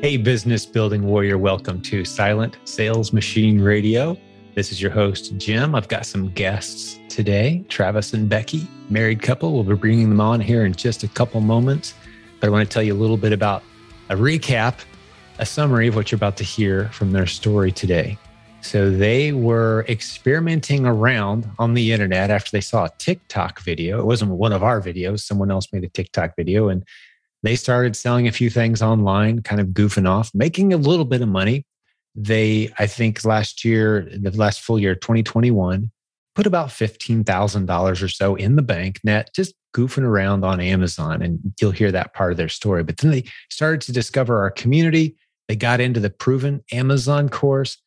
Hey, business building warrior, welcome to Silent Sales Machine Radio. This is your host, Jim. I've got some guests today, Travis and Becky, married couple. We'll be bringing them on here in just a couple moments. But I want to tell you a little bit about a recap, a summary of what you're about to hear from their story today. So they were experimenting around on the internet after they saw a TikTok video. It wasn't one of our videos, someone else made a TikTok video and they started selling a few things online, kind of goofing off, making a little bit of money. They, I think last year, the last full year, 2021, put about $15,000 or so in the bank net, just goofing around on Amazon. And you'll hear that part of their story. But then they started to discover our community. They got into the proven Amazon course.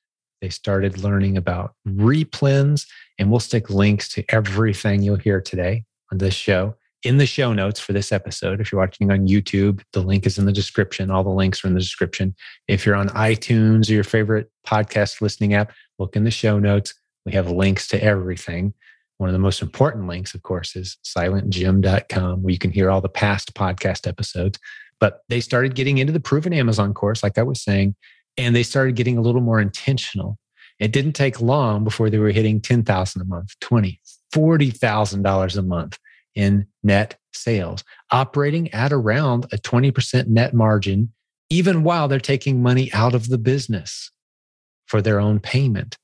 They started learning about replens, and we'll stick links to everything you'll hear today on this show in the show notes for this episode. If you're watching on YouTube, the link is in the description. All the links are in the description. If you're on iTunes or your favorite podcast listening app, look in the show notes. We have links to everything. One of the most important links, of course, is silentjim.com, where you can hear all the past podcast episodes. But they started getting into the proven Amazon course, like I was saying, and they started getting a little more intentional. It didn't take long before they were hitting 10,000 a month, 20, $40,000 a month in net sales, operating at around a 20% net margin, even while they're taking money out of the business for their own payment.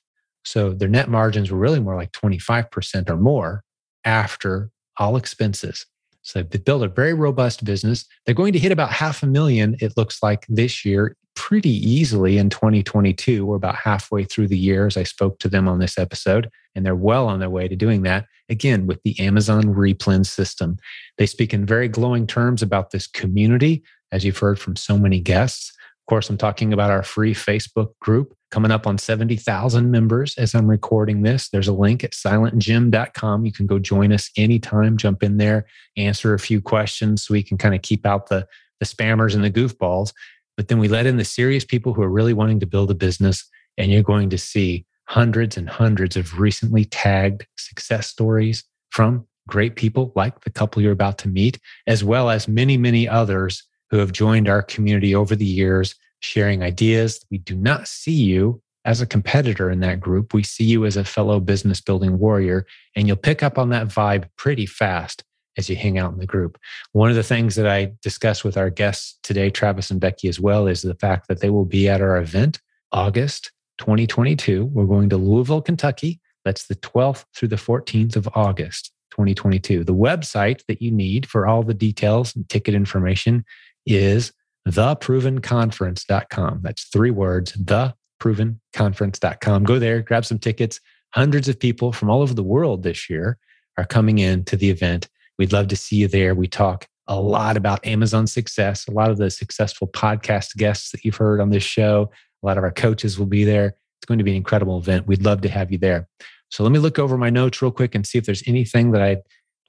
So their net margins were really more like 25% or more after all expenses. So they built a very robust business. They're going to hit about half a million, it looks like this year, pretty easily in 2022. We're about halfway through the year as I spoke to them on this episode, and they're well on their way to doing that. Again, with the Amazon Replen system. They speak in very glowing terms about this community, as you've heard from so many guests. Of course, I'm talking about our free Facebook group coming up on 70,000 members as I'm recording this. There's a link at silentjim.com. You can go join us anytime, jump in there, answer a few questions so we can kind of keep out the, the spammers and the goofballs. But then we let in the serious people who are really wanting to build a business, and you're going to see hundreds and hundreds of recently tagged success stories from great people like the couple you're about to meet, as well as many, many others who have joined our community over the years, sharing ideas. We do not see you as a competitor in that group. We see you as a fellow business building warrior, and you'll pick up on that vibe pretty fast as you hang out in the group. One of the things that I discuss with our guests today, Travis and Becky, as well, is the fact that they will be at our event August 2022. We're going to Louisville, Kentucky. That's the 12th through the 14th of August 2022. The website that you need for all the details and ticket information is theprovenconference.com. That's three words, theprovenconference.com. Go there, grab some tickets. Hundreds of people from all over the world this year are coming in to the event We'd love to see you there. We talk a lot about Amazon success, a lot of the successful podcast guests that you've heard on this show. A lot of our coaches will be there. It's going to be an incredible event. We'd love to have you there. So let me look over my notes real quick and see if there's anything that I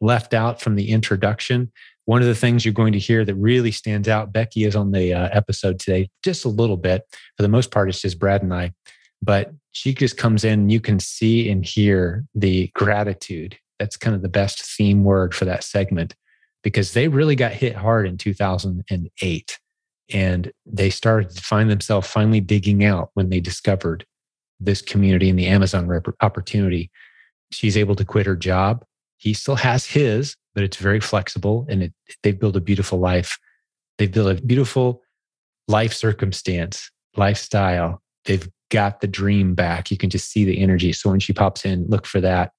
left out from the introduction. One of the things you're going to hear that really stands out, Becky is on the uh, episode today, just a little bit. For the most part, it's just Brad and I. But she just comes in, you can see and hear the gratitude that's kind of the best theme word for that segment because they really got hit hard in 2008 and they started to find themselves finally digging out when they discovered this community and the Amazon rep- opportunity. She's able to quit her job. He still has his, but it's very flexible and it, they've built a beautiful life. They've built a beautiful life circumstance, lifestyle. They've got the dream back. You can just see the energy. So when she pops in, look for that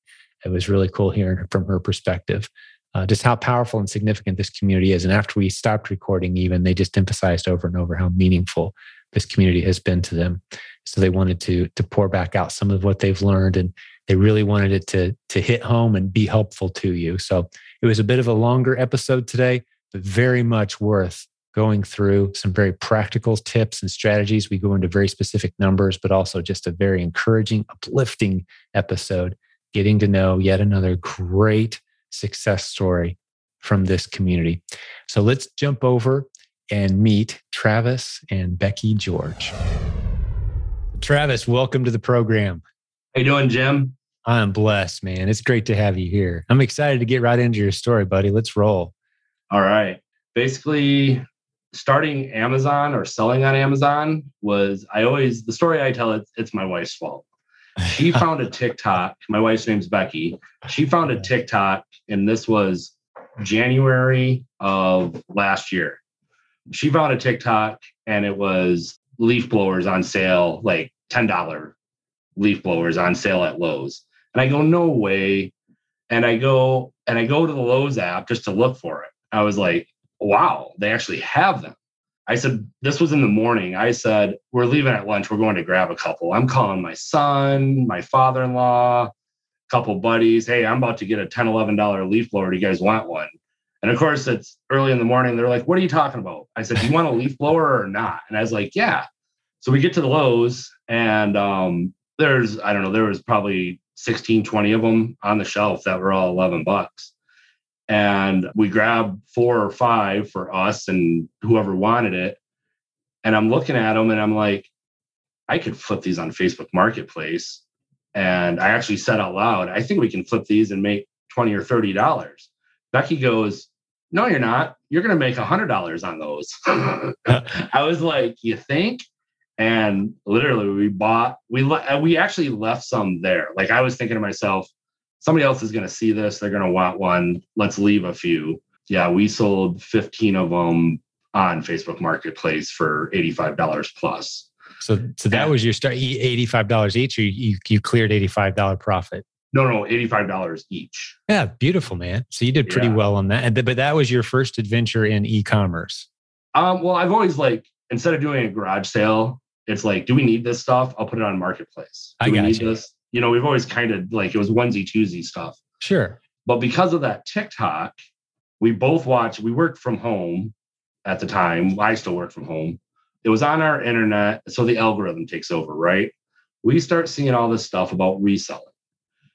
it was really cool hearing from her perspective uh, just how powerful and significant this community is. And after we stopped recording, even they just emphasized over and over how meaningful this community has been to them. So they wanted to to pour back out some of what they've learned, and they really wanted it to to hit home and be helpful to you. So it was a bit of a longer episode today, but very much worth going through some very practical tips and strategies. We go into very specific numbers, but also just a very encouraging, uplifting episode getting to know yet another great success story from this community. So let's jump over and meet Travis and Becky George. Travis, welcome to the program. How you doing, Jim? I'm blessed, man. It's great to have you here. I'm excited to get right into your story, buddy. Let's roll. All right. Basically, starting Amazon or selling on Amazon was I always the story I tell it's it's my wife's fault. She found a TikTok. My wife's name's Becky. She found a TikTok, and this was January of last year. She found a TikTok, and it was leaf blowers on sale, like ten dollar leaf blowers on sale at Lowe's. And I go, no way. And I go and I go to the Lowe's app just to look for it. I was like, wow, they actually have them. I said, this was in the morning. I said, we're leaving at lunch. We're going to grab a couple. I'm calling my son, my father in law, a couple buddies. Hey, I'm about to get a $10, $11 leaf blower. Do you guys want one? And of course, it's early in the morning. They're like, what are you talking about? I said, do you want a leaf blower or not? And I was like, yeah. So we get to the Lowe's and um, there's, I don't know, there was probably 16, 20 of them on the shelf that were all 11 bucks and we grabbed four or five for us and whoever wanted it. And I'm looking at them and I'm like, I could flip these on Facebook Marketplace. And I actually said out loud, I think we can flip these and make 20 or 30 dollars. Becky goes, No, you're not. You're going to make a hundred dollars on those. I was like, You think? And literally, we bought, we, le- we actually left some there. Like, I was thinking to myself, somebody else is going to see this. They're going to want one. Let's leave a few. Yeah, we sold 15 of them on Facebook Marketplace for $85 plus. So, so that was your start, $85 each, or you, you cleared $85 profit? No, no, $85 each. Yeah, beautiful, man. So you did pretty yeah. well on that. But that was your first adventure in e-commerce. Um, well, I've always like, instead of doing a garage sale, it's like, do we need this stuff? I'll put it on marketplace. Do I got we need you. this? You know, we've always kind of like it was onesie twosie stuff. Sure. But because of that TikTok, we both watched, we worked from home at the time. I still work from home. It was on our internet. So the algorithm takes over, right? We start seeing all this stuff about reselling.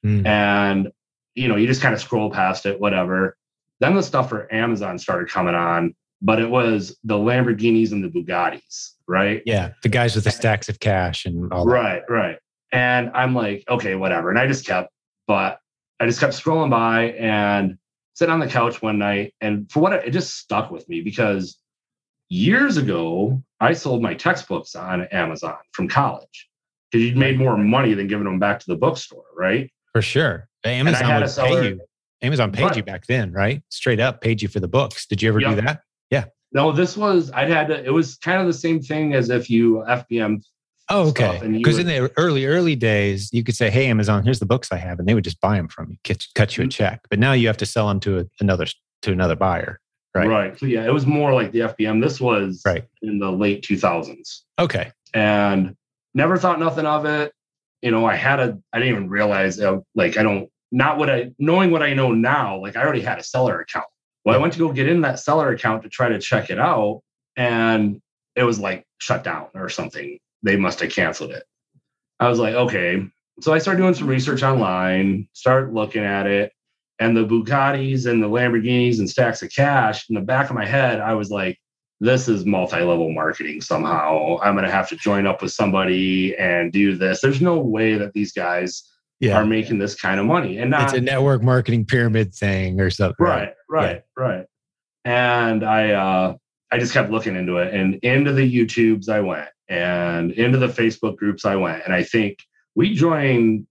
Mm. And, you know, you just kind of scroll past it, whatever. Then the stuff for Amazon started coming on, but it was the Lamborghinis and the Bugattis, right? Yeah. The guys with the stacks of cash and all Right, that. Right, right. And I'm like, okay, whatever. And I just kept, but I just kept scrolling by and sitting on the couch one night. And for what it, it just stuck with me because years ago, I sold my textbooks on Amazon from college because you'd made more money than giving them back to the bookstore, right? For sure. Amazon would pay you. Amazon paid right. you back then, right? Straight up paid you for the books. Did you ever yep. do that? Yeah. No, this was I'd had to, it was kind of the same thing as if you FBM Oh, okay. Because in the early, early days, you could say, "Hey, Amazon, here's the books I have," and they would just buy them from you, cut, cut you a mm-hmm. check. But now you have to sell them to a, another to another buyer, right? Right. So yeah, it was more like the FBM. This was right in the late 2000s. Okay. And never thought nothing of it. You know, I had a. I didn't even realize. Uh, like, I don't. Not what I knowing what I know now. Like, I already had a seller account. Well, I went to go get in that seller account to try to check it out, and it was like shut down or something they must have canceled it. I was like, okay. So I started doing some research online, start looking at it, and the Bugattis and the Lamborghinis and stacks of cash in the back of my head, I was like, this is multi-level marketing somehow. I'm going to have to join up with somebody and do this. There's no way that these guys yeah. are making this kind of money. And not, it's a network marketing pyramid thing or something. Right, right, yeah. right. And I uh I just kept looking into it and into the YouTubes I went and into the Facebook groups I went. And I think we joined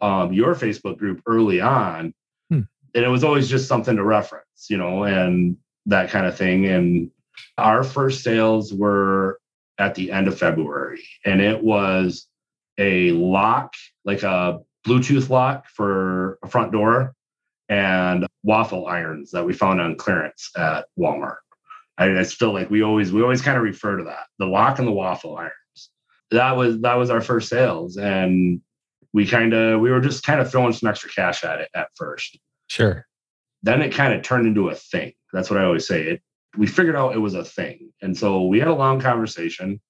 um, your Facebook group early on, hmm. and it was always just something to reference, you know, and that kind of thing. And our first sales were at the end of February, and it was a lock, like a Bluetooth lock for a front door, and waffle irons that we found on clearance at Walmart. I, I still like we always we always kind of refer to that the lock and the waffle irons. That was that was our first sales, and we kind of we were just kind of throwing some extra cash at it at first. Sure. Then it kind of turned into a thing. That's what I always say. It we figured out it was a thing, and so we had a long conversation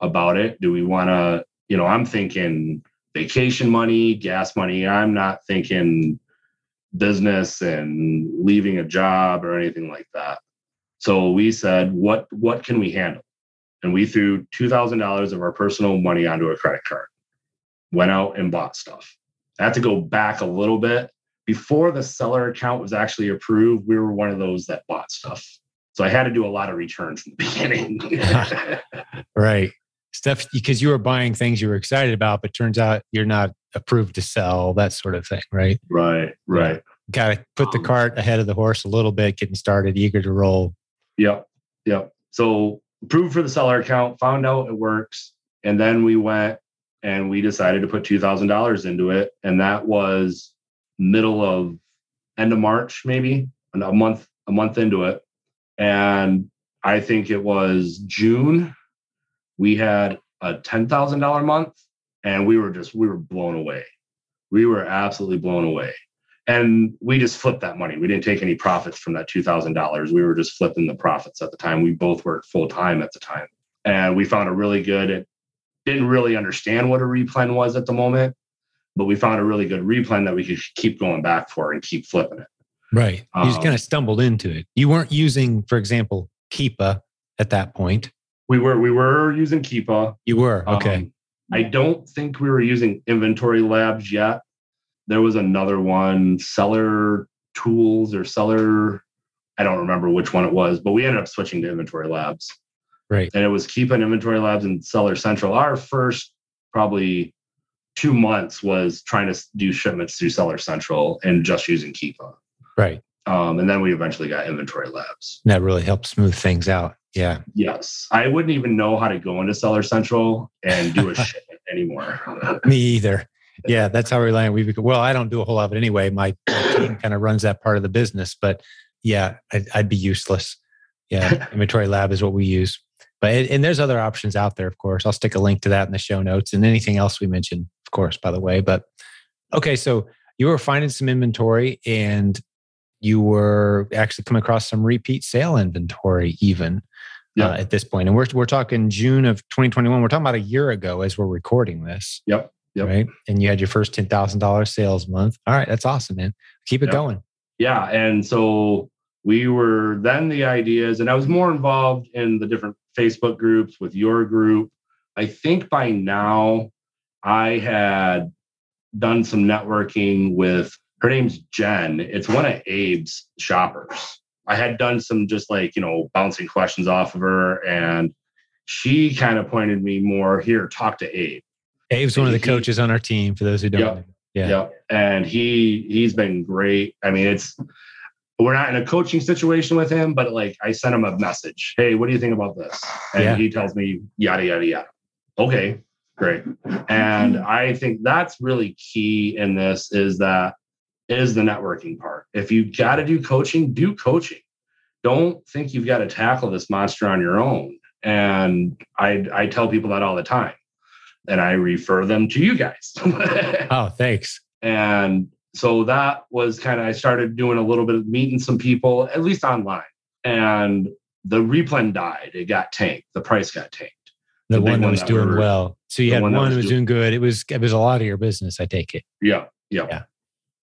about it. Do we want to? You know, I'm thinking vacation money, gas money. I'm not thinking business and leaving a job or anything like that. So we said, what what can we handle? And we threw two thousand dollars of our personal money onto a credit card. Went out and bought stuff. I had to go back a little bit. Before the seller account was actually approved, we were one of those that bought stuff. So I had to do a lot of returns from the beginning. right. Stuff because you were buying things you were excited about, but turns out you're not approved to sell, that sort of thing, right? Right, right. Got to put the um, cart ahead of the horse a little bit, getting started, eager to roll. Yep, yep. So approved for the seller account, found out it works, and then we went and we decided to put two thousand dollars into it, and that was middle of end of March, maybe a month a month into it, and I think it was June. We had a ten thousand dollar month, and we were just we were blown away. We were absolutely blown away, and we just flipped that money. We didn't take any profits from that two thousand dollars. We were just flipping the profits at the time. We both worked full time at the time, and we found a really good. It didn't really understand what a replen was at the moment, but we found a really good replen that we could keep going back for and keep flipping it. Right. You um, just kind of stumbled into it. You weren't using, for example, Keepa at that point. We were we were using Keepa. You were okay. Um, I don't think we were using Inventory Labs yet. There was another one, Seller Tools or Seller. I don't remember which one it was, but we ended up switching to Inventory Labs. Right. And it was Keepa Inventory Labs and Seller Central. Our first probably two months was trying to do shipments through Seller Central and just using Keepa. Right. Um, and then we eventually got inventory labs. That really helped smooth things out. Yeah. Yes. I wouldn't even know how to go into Seller Central and do a shipment anymore. Me either. Yeah, that's how we land. We well, I don't do a whole lot of it anyway. My, team kind of runs that part of the business, but yeah, I'd, I'd be useless. Yeah, inventory lab is what we use. But and there's other options out there, of course. I'll stick a link to that in the show notes and anything else we mentioned, of course, by the way. But okay, so you were finding some inventory and you were actually coming across some repeat sale inventory even uh, at this point. And we're, we're talking June of 2021. We're talking about a year ago as we're recording this. Yep. Yep. Right. And you had your first $10,000 sales month. All right. That's awesome, man. Keep it yep. going. Yeah. And so we were then the ideas, and I was more involved in the different Facebook groups with your group. I think by now I had done some networking with her name's Jen. It's one of Abe's shoppers. I had done some just like, you know, bouncing questions off of her and she kind of pointed me more here, talk to Abe. Abe's one of the he, coaches on our team for those who don't yep, know. Yeah. Yep. And he he's been great. I mean, it's we're not in a coaching situation with him, but like I sent him a message. Hey, what do you think about this? And yeah. he tells me yada yada yada. Okay, great. And I think that's really key in this is that is the networking part. If you got to do coaching, do coaching. Don't think you've got to tackle this monster on your own. And I, I tell people that all the time. And I refer them to you guys. oh, thanks. And so that was kind of, I started doing a little bit of meeting some people, at least online. And the replen died. It got tanked. The price got tanked. The, the one that was that doing well. So you had one that was, was doing, doing good. It was it was a lot of your business, I take it. Yeah. Yeah. yeah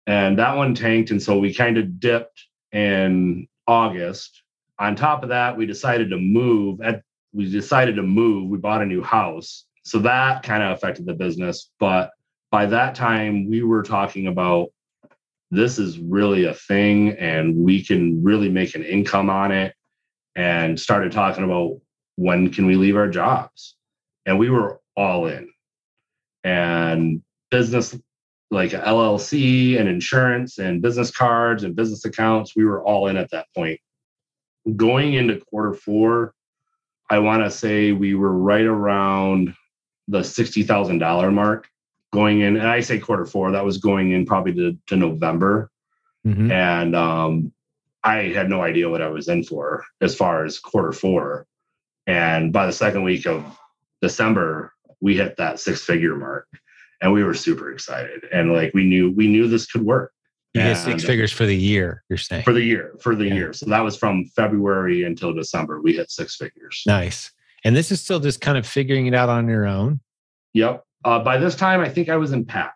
and that one tanked. And so we kind of dipped in August. On top of that, we decided to move. At we decided to move. We bought a new house, so that kind of affected the business. But by that time, we were talking about this is really a thing, and we can really make an income on it. And started talking about when can we leave our jobs, and we were all in. And business like LLC and insurance and business cards and business accounts. We were all in at that point. Going into quarter four, I want to say we were right around the $60,000 mark going in. And I say quarter four, that was going in probably to, to November. Mm-hmm. And um, I had no idea what I was in for as far as quarter four. And by the second week of December, we hit that six figure mark and we were super excited and like we knew we knew this could work you get six figures for the year you're saying for the year for the yeah. year so that was from february until december we hit six figures nice and this is still just kind of figuring it out on your own yep uh, by this time i think i was in pat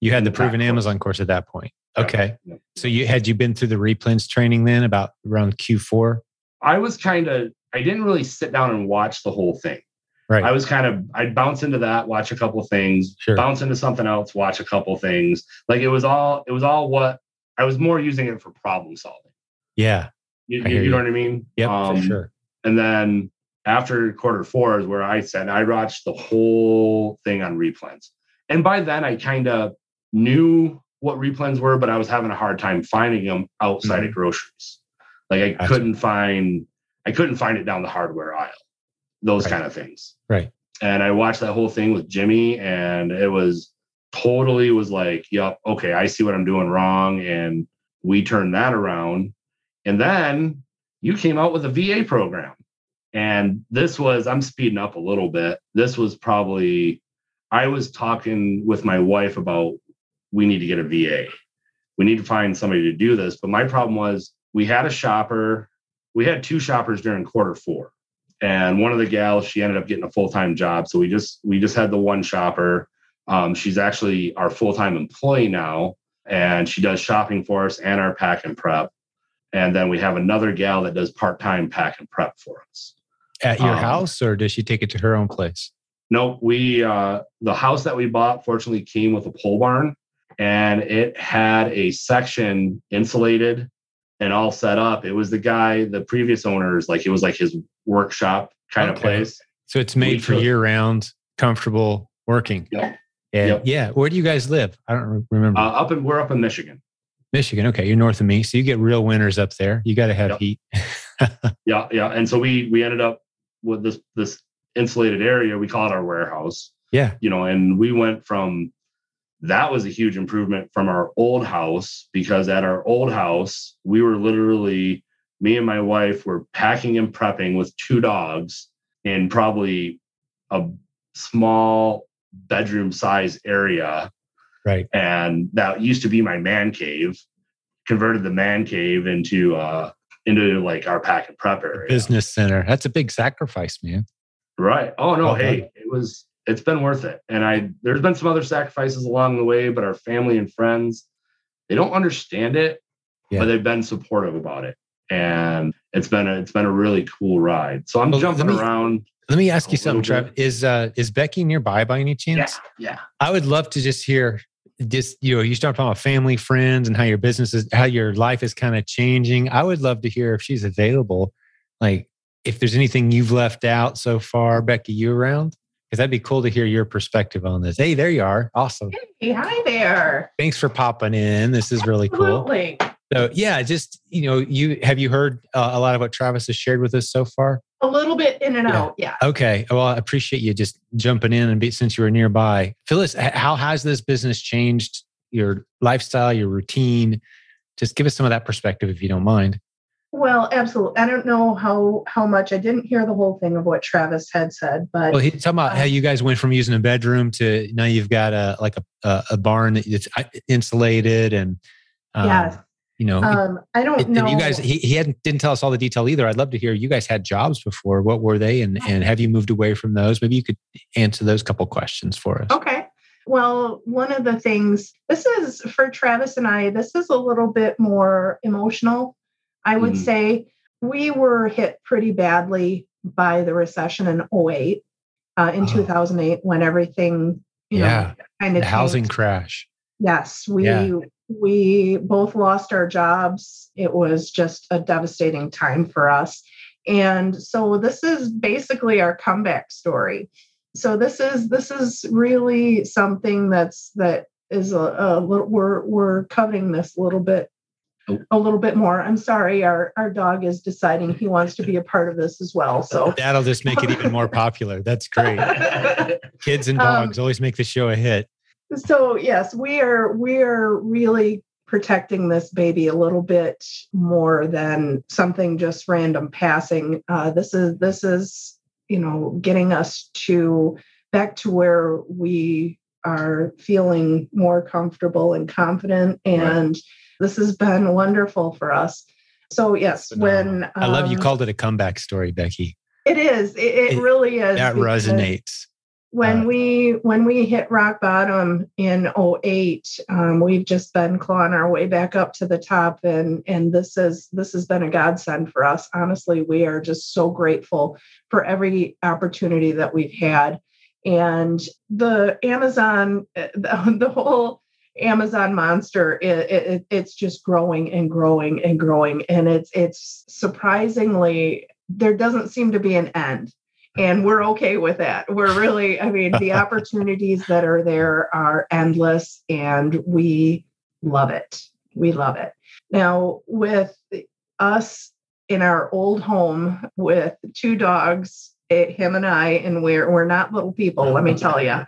you had the proven amazon course at that point okay yep. so you had you been through the replens training then about around q4 i was kind of i didn't really sit down and watch the whole thing Right. I was kind of I'd bounce into that, watch a couple things, sure. bounce into something else, watch a couple things. Like it was all it was all what I was more using it for problem solving. Yeah. You, hear you know what I mean? Yeah, Um, for sure. And then after quarter four is where I said I watched the whole thing on replens. And by then I kind of knew what replens were, but I was having a hard time finding them outside of groceries. Like I Mm-hmm. Gotcha. couldn't find I couldn't find it down the hardware aisle. Those Right. kind of things. Right. And I watched that whole thing with Jimmy and it was totally was like, yep, okay, I see what I'm doing wrong. And we turned that around. And then you came out with a VA program. And this was, I'm speeding up a little bit. This was probably, I was talking with my wife about we need to get a VA. We need to find somebody to do this. But my problem was we had a shopper, we had two shoppers during quarter four. And one of the gals, she ended up getting a full-time job. So we just we just had the one shopper. Um, she's actually our full-time employee now, and she does shopping for us and our pack and prep. And then we have another gal that does part-time pack and prep for us. At your um, house, or does she take it to her own place? Nope, we uh the house that we bought fortunately came with a pole barn and it had a section insulated and all set up. It was the guy, the previous owners, like it was like his workshop kind of place. So it's made we for year round, comfortable working. Yep. And Yep. yeah, where do you guys live? I don't remember. Uh, up in we're up in Michigan. Michigan. Okay, you're north of me, so you get real winters up there. You got to have Yep. heat. Yeah, yeah. And so we we ended up with this this insulated area. We call it our warehouse. Yeah. You know, and we went from that was a huge improvement from our old house because at our old house we were literally me and my wife were packing and prepping with two dogs in probably a small bedroom size area Right. and that used to be my man cave converted the man cave into uh into like our pack and prep area Business center. That's a big sacrifice, man. right oh no Well hey done. it was it's been worth it and i there's been some other sacrifices along the way but our family and friends they don't understand it Yeah. but they've been supportive about it and it's been a it's been a really cool ride so i'm Well, jumping let me- around Let me ask you something, Trev. Is uh is Becky nearby by any chance? yeah yeah I would love to just hear just you know you start talking about family friends and how your business is how your life is kind of changing. I would love to hear if she's available like if there's anything you've left out so far becky you around because that'd be cool to hear your perspective on this. Hey there you are. Awesome. Hey, hi there. thanks for popping in. This is really cool. So yeah just you know you have you heard uh, a lot of what travis has shared with us so far A little bit in and Yeah. out. Yeah. Okay. Well, I appreciate you just jumping in and be, since you were nearby. Phyllis, how has this business changed your lifestyle, your routine? Just give us some of that perspective if you don't mind. Well, absolutely. I don't know how how much I didn't hear the whole thing of what Travis had said, but Well, he's talking about how you guys went from using a bedroom to now you've got a like a a, barn that's uh, insulated and um, yes. You know. Um, I don't and- know. you guys, he, he hadn't didn't tell us all the detail either. I'd love to hear. You guys had jobs before. What were they, and and have you moved away from those? Maybe you could answer those couple questions for us. Okay. Well, one of the things, this is for Travis and I, this is a little bit more emotional. I would Mhm. say we were hit pretty badly by the recession in 08, uh, in Oh. 2008, when everything, you Yeah. know, kind of The housing crash. Yes, we Yeah. We both lost our jobs. It was just a devastating time for us. And so this is basically our comeback story. So this is this is really something that's that is a, a little we're we're coveting this a little bit a little bit more. I'm sorry, our our dog is deciding he wants to be a part of this as well. So That'll just make it even more popular. That's great. Kids and Um, dogs always make the show a hit. So yes we are we are really protecting this baby a little bit more than something just random passing. Uh, this is this is you know getting us to back to where we are feeling more comfortable and confident and this has been wonderful for us. So yes when I love you um, called it a comeback story, Becky. it is. It, it It- really is That resonates. When Uh, we when we hit rock bottom in 08 um, we've just been clawing our way back up to the top and and this is this has been a godsend for us honestly we are just so grateful for every opportunity that we've had and the amazon the, the whole Amazon monster, it, it, it's just growing and growing and growing. And it's it's surprisingly there doesn't seem to be an end. And we're okay with that. We're really, I mean, the opportunities that are there are endless and we love it. We love it. Now, with us in our old home with two dogs, him and I, and we're we're not little people, let me tell you.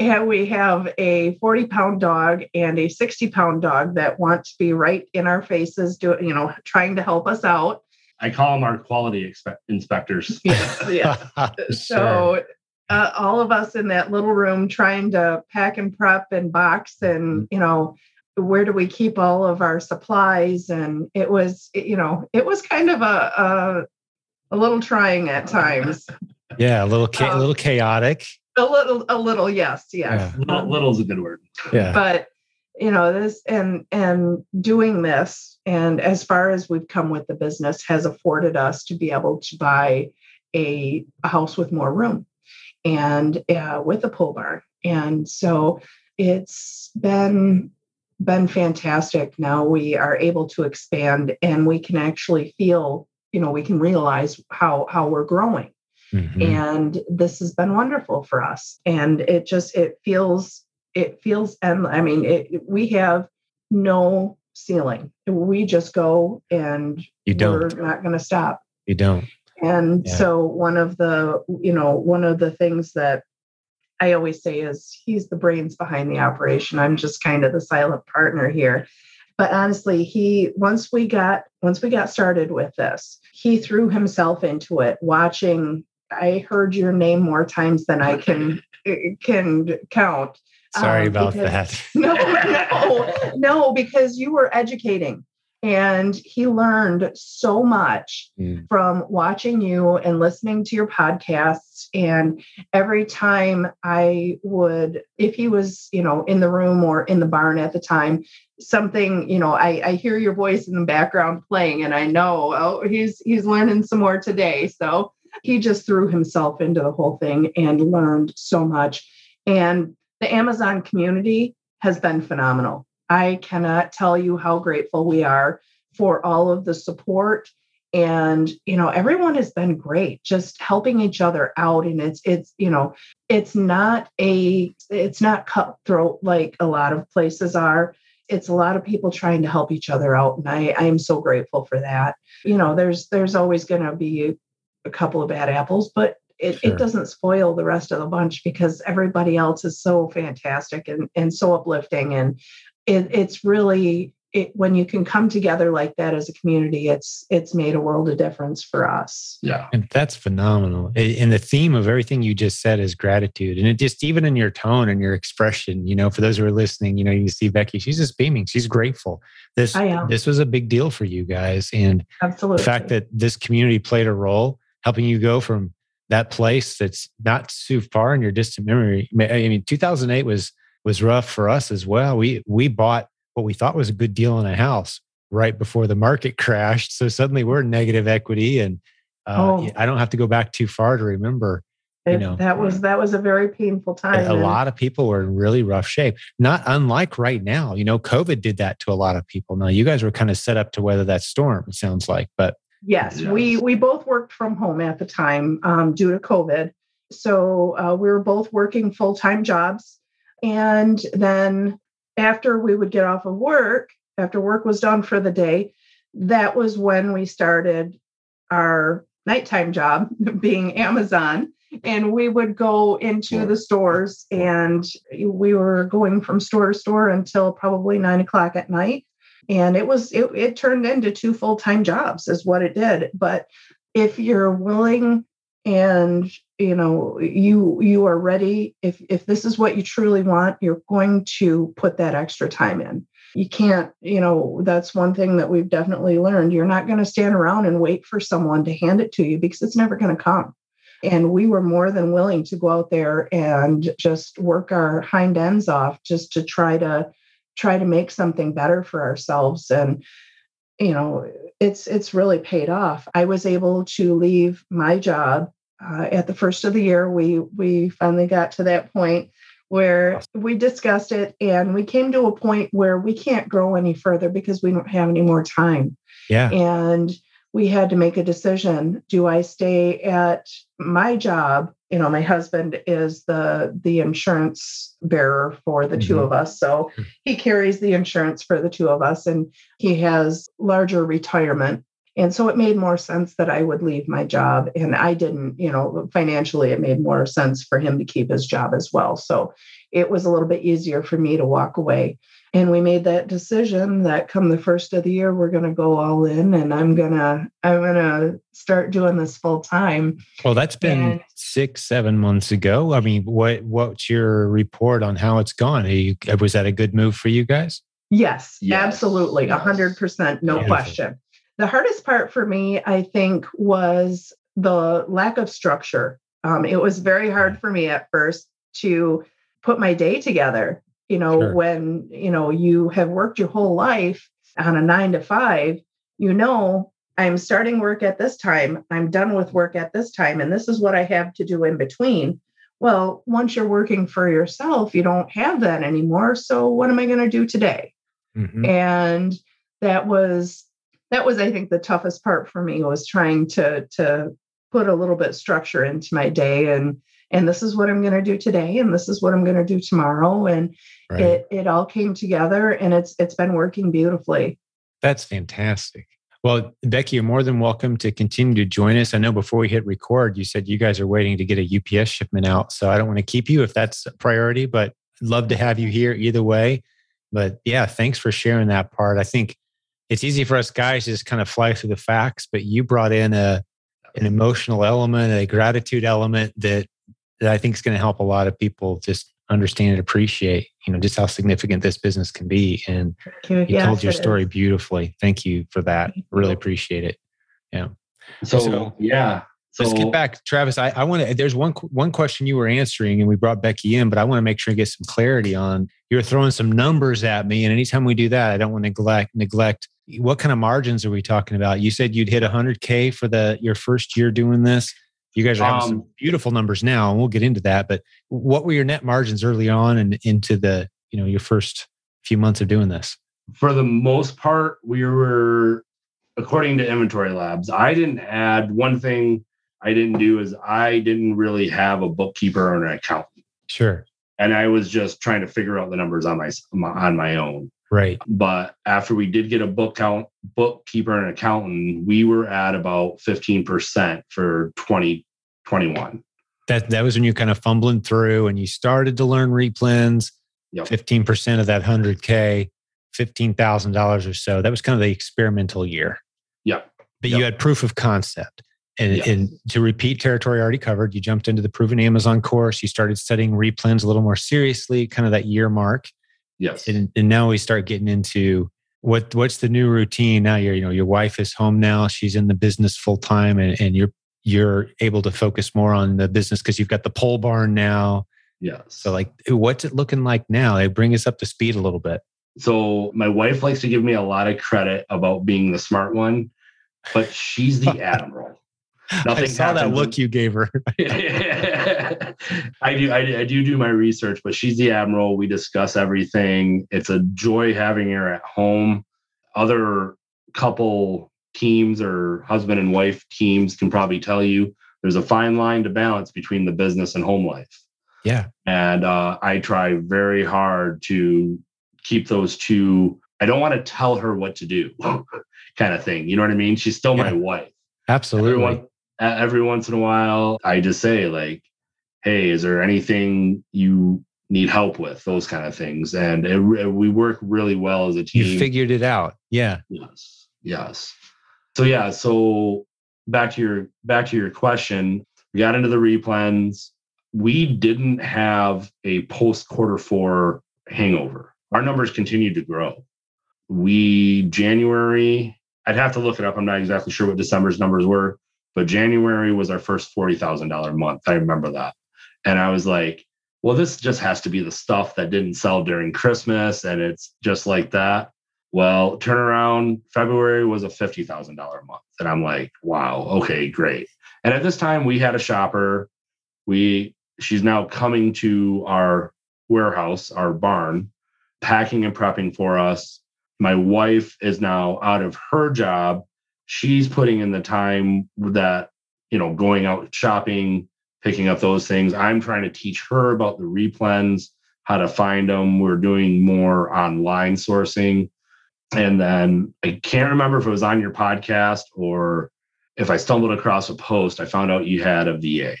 And we have a 40 pound dog and a 60 pound dog that want to be right in our faces, doing, you know, trying to help us out. I call them our quality expe- inspectors. Yes, yeah. so uh, all of us in that little room trying to pack and prep and box and you know where do we keep all of our supplies? And it was you know it was kind of a a, a little trying at times. Yeah a little cha- um, a little chaotic. a little a little yes yes. Yeah. little, little is a good word. Yeah. But you know this and and doing this and as far as we've come with the business has afforded us to be able to buy a, a house with more room and uh, with a pole barn and so it's been been fantastic. Now we are able to expand and we can actually feel, you know, we can realize how how we're growing. Mm-hmm. And this has been wonderful for us. And it just it feels it feels and I mean it, we have no ceiling. We just go and you don't. we're not going to stop. You don't. And yeah. so one of the, you know, one of the things that I always say is he's the brains behind the operation. I'm just kind of the silent partner here. But honestly, he once we got once we got started with this, he threw himself into it, watching I heard your name more times than I can can count. Sorry um, about because, that. No, no, no, because you were educating and he learned so much mm. from watching you and listening to your podcasts. And every time I would, if he was, you know, in the room or in the barn at the time, something, you know, I, I hear your voice in the background playing and I know, oh, he's he's learning some more today. So he just threw himself into the whole thing and learned so much. And the Amazon community has been phenomenal. I cannot tell you how grateful we are for all of the support. And you know everyone has been great just helping each other out. And it's it's you know it's not a it's not cutthroat like a lot of places are. It's a lot of people trying to help each other out and i i am so grateful for that. You know there's there's always going to be a couple of bad apples but it, sure. it doesn't spoil the rest of the bunch because everybody else is so fantastic and, and so uplifting and it, it's really it, when you can come together like that as a community, it's it's made a world of difference for us. Yeah, and that's phenomenal. And the theme of everything you just said is gratitude, and it just even in your tone and your expression, you know, for those who are listening, you know, you see Becky, she's just beaming, she's grateful. This this was a big deal for you guys, and absolutely the fact that this community played a role helping you go from that place that's not too far in your distant memory. I mean, 2008 was was rough for us as well. We we bought what we thought was a good deal in a house right before the market crashed, so suddenly we're negative equity, and uh, oh. I don't have to go back too far to remember. You know, that was that was a very painful time. A lot of people were in really rough shape. Not unlike right now. You know, COVID did that to a lot of people. Now you guys were kind of set up to weather that storm. It sounds like, but yes, yes. we we both worked from home at the time um, due to COVID. So uh, we were both working full time jobs and then after we would get off of work, after work was done for the day, that was when we started our nighttime job being Amazon. And we would go into the stores and we were going from store to store until probably nine o'clock at night. And it was, it, it turned into two full time jobs, is what it did. But if you're willing and you know you you are ready if if this is what you truly want you're going to put that extra time in. You can't you know that's one thing that we've definitely learned. You're not going to stand around and wait for someone to hand it to you because it's never going to come. And we were more than willing to go out there and just work our hind ends off just to try to try to make something better for ourselves and you know it's it's really paid off i was able to leave my job uh, at the first of the year, we we finally got to that point where we discussed it and we came to a point where we can't grow any further because we don't have any more time. Yeah. And we had to make a decision. Do I stay at my job? You know, my husband is the the insurance bearer for the mm-hmm. two of us. So hmm. he carries the insurance for the two of us and he has larger retirement and so it made more sense that I would leave my job. And I didn't, you know, financially, it made more sense for him to keep his job as well. So it was a little bit easier for me to walk away. And we made that decision that come the first of the year, we're going to go all in and I'm going to, I'm going to start doing this full time. Well, that's been and, six, seven months ago. I mean, what, what's your report on how it's gone? You, was that a good move for you guys? Yes, yes. absolutely. a hundred percent. No Beautiful. question. The hardest part for me, I think, was the lack of structure. Um, it was very hard for me at first to put my day together. You know, sure. when you know you have worked your whole life on a nine to five, you know I'm starting work at this time, I'm done with work at this time, and this is what I have to do in between. Well, once you're working for yourself, you don't have that anymore. So, what am I going to do today? Mm-hmm. And that was that was i think the toughest part for me was trying to to put a little bit structure into my day and and this is what i'm going to do today and this is what i'm going to do tomorrow and right. it it all came together and it's it's been working beautifully. That's fantastic. Well becky you're more than welcome to continue to join us. I know before we hit record you said you guys are waiting to get a ups shipment out so i don't want to keep you if that's a priority but I'd love to have you here either way. But yeah thanks for sharing that part. I think it's easy for us guys to just kind of fly through the facts, but you brought in a an emotional element, a gratitude element that that I think is going to help a lot of people just understand and appreciate, you know, just how significant this business can be. And you, you told your story is. beautifully. Thank you for that. Really appreciate it. Yeah. So, so yeah. So, let's get back, Travis. I, I want to. There's one one question you were answering, and we brought Becky in, but I want to make sure and get some clarity on. You're throwing some numbers at me, and anytime we do that, I don't want to neglect neglect what kind of margins are we talking about? You said you'd hit 100k for the your first year doing this. You guys are having um, some beautiful numbers now, and we'll get into that. But what were your net margins early on and into the you know your first few months of doing this? For the most part, we were according to inventory labs. I didn't add one thing I didn't do is I didn't really have a bookkeeper or an accountant. Sure. And I was just trying to figure out the numbers on my on my own. Right. But after we did get a book count, bookkeeper and accountant, we were at about 15% for 2021. That that was when you kind of fumbling through and you started to learn replens. Yep. 15% of that 100K, $15,000 or so. That was kind of the experimental year. Yep. But yep. you had proof of concept. And, yep. and, to repeat territory already covered, you jumped into the proven Amazon course. You started studying replens a little more seriously, kind of that year mark. Yes. And, and now we start getting into what what's the new routine now you're you know your wife is home now she's in the business full time and, and you're you're able to focus more on the business because you've got the pole barn now yes so like what's it looking like now they bring us up to speed a little bit so my wife likes to give me a lot of credit about being the smart one but she's the admiral Nothing I saw that look you gave her. I do, I, I do do my research, but she's the admiral. We discuss everything. It's a joy having her at home. Other couple teams or husband and wife teams can probably tell you there's a fine line to balance between the business and home life. Yeah. And uh, I try very hard to keep those two. I don't want to tell her what to do, kind of thing. You know what I mean? She's still yeah. my wife. Absolutely. Everyone, every once in a while, I just say, like, hey, is there anything you need help with? Those kind of things. And it, we work really well as a team. You figured it out. Yeah. Yes. Yes. So, yeah. So, back to your back to your question we got into the replens. we didn't have a post quarter four hangover our numbers continued to grow we january i'd have to look it up i'm not exactly sure what december's numbers were but January was our first $40,000 month. I remember that. And I was like, well, this just has to be the stuff that didn't sell during Christmas. And it's just like that. Well, turnaround February was a $50,000 month. And I'm like, wow, okay, great. And at this time we had a shopper. We she's now coming to our warehouse, our barn, packing and prepping for us. My wife is now out of her job. She's putting in the time that, you know, going out shopping, picking up those things. I'm trying to teach her about the replens, how to find them. We're doing more online sourcing. And then I can't remember if it was on your podcast or if I stumbled across a post, I found out you had a VA.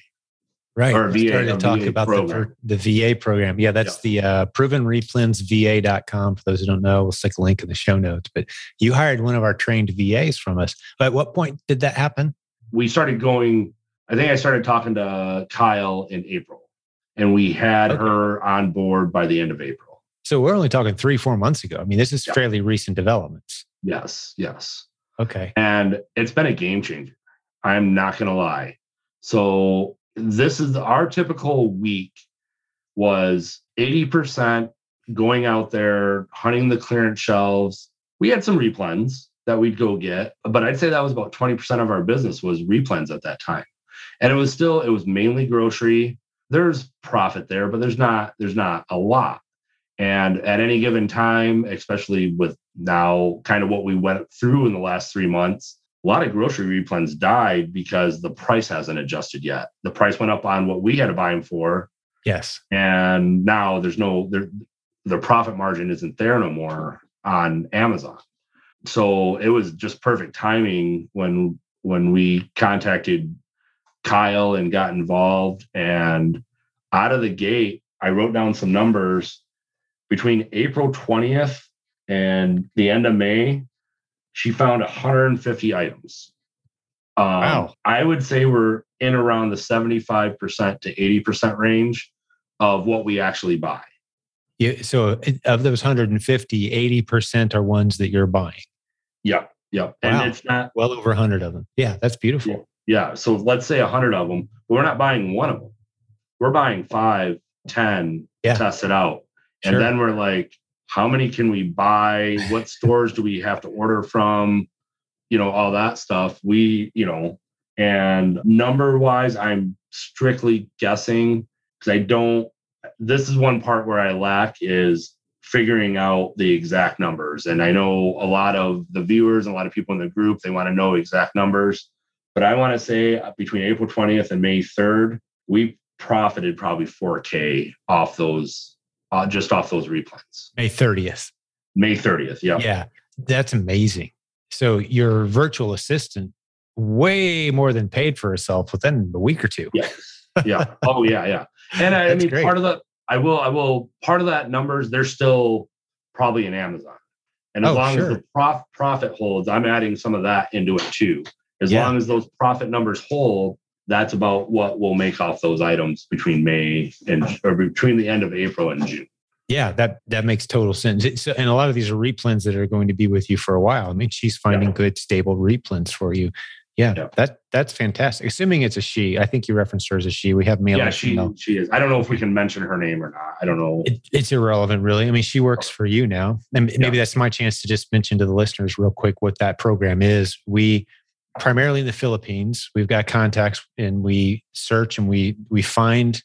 Right. Or VA, started to talk VA about the, the VA program. Yeah, that's yeah. the uh, provenreplensva.com. For those who don't know, we'll stick a link in the show notes. But you hired one of our trained VAs from us. But at what point did that happen? We started going, I think I started talking to Kyle in April, and we had okay. her on board by the end of April. So we're only talking three, four months ago. I mean, this is yeah. fairly recent developments. Yes, yes. Okay. And it's been a game changer. I'm not going to lie. So this is our typical week was 80% going out there hunting the clearance shelves. We had some replens that we'd go get, but I'd say that was about 20% of our business was replens at that time. And it was still, it was mainly grocery. There's profit there, but there's not, there's not a lot. And at any given time, especially with now kind of what we went through in the last three months, a lot of grocery replens died because the price hasn't adjusted yet. The price went up on what we had to buy them for. Yes. And now there's no there the profit margin isn't there no more on Amazon. So it was just perfect timing when when we contacted Kyle and got involved and out of the gate I wrote down some numbers between April 20th and the end of May she found 150 items. Um, wow. I would say we're in around the 75% to 80% range of what we actually buy. Yeah. So of those 150, 80% are ones that you're buying. Yep. Yep. Wow. And it's not well over 100 of them. Yeah. That's beautiful. Yeah. yeah. So let's say 100 of them, we're not buying one of them. We're buying five, 10, yeah. test it out. Sure. And then we're like, how many can we buy? What stores do we have to order from? You know all that stuff. We you know and number wise i'm strictly guessing because i don't this is one part where i lack is figuring out the exact numbers. And i know a lot of the viewers and a lot of people in the group they want to know exact numbers. But i want to say uh, between april 20th and may 3rd we profited probably 4k off those uh, just off those replens. May 30th. May 30th. Yeah. Yeah. That's amazing. So your virtual assistant way more than paid for herself within a week or two. Yeah. Yeah. oh yeah. Yeah. And I, I mean, great. part of the, I will, I will, part of that numbers, they're still probably in Amazon. And as oh, long sure. as the prof, profit holds, I'm adding some of that into it too. As yeah. long as those profit numbers hold, that's about what we'll make off those items between May and or between the end of April and June. Yeah, that that makes total sense. It's, and a lot of these are replens that are going to be with you for a while. I mean, she's finding yeah. good, stable replens for you. Yeah, yeah, that that's fantastic. Assuming it's a she, I think you referenced her as a she. We have male. Yeah, she female. she is. I don't know if we can mention her name or not. I don't know. It, it's irrelevant, really. I mean, she works for you now, and maybe yeah. that's my chance to just mention to the listeners real quick what that program is. We primarily in the Philippines. We've got contacts and we search and we we find,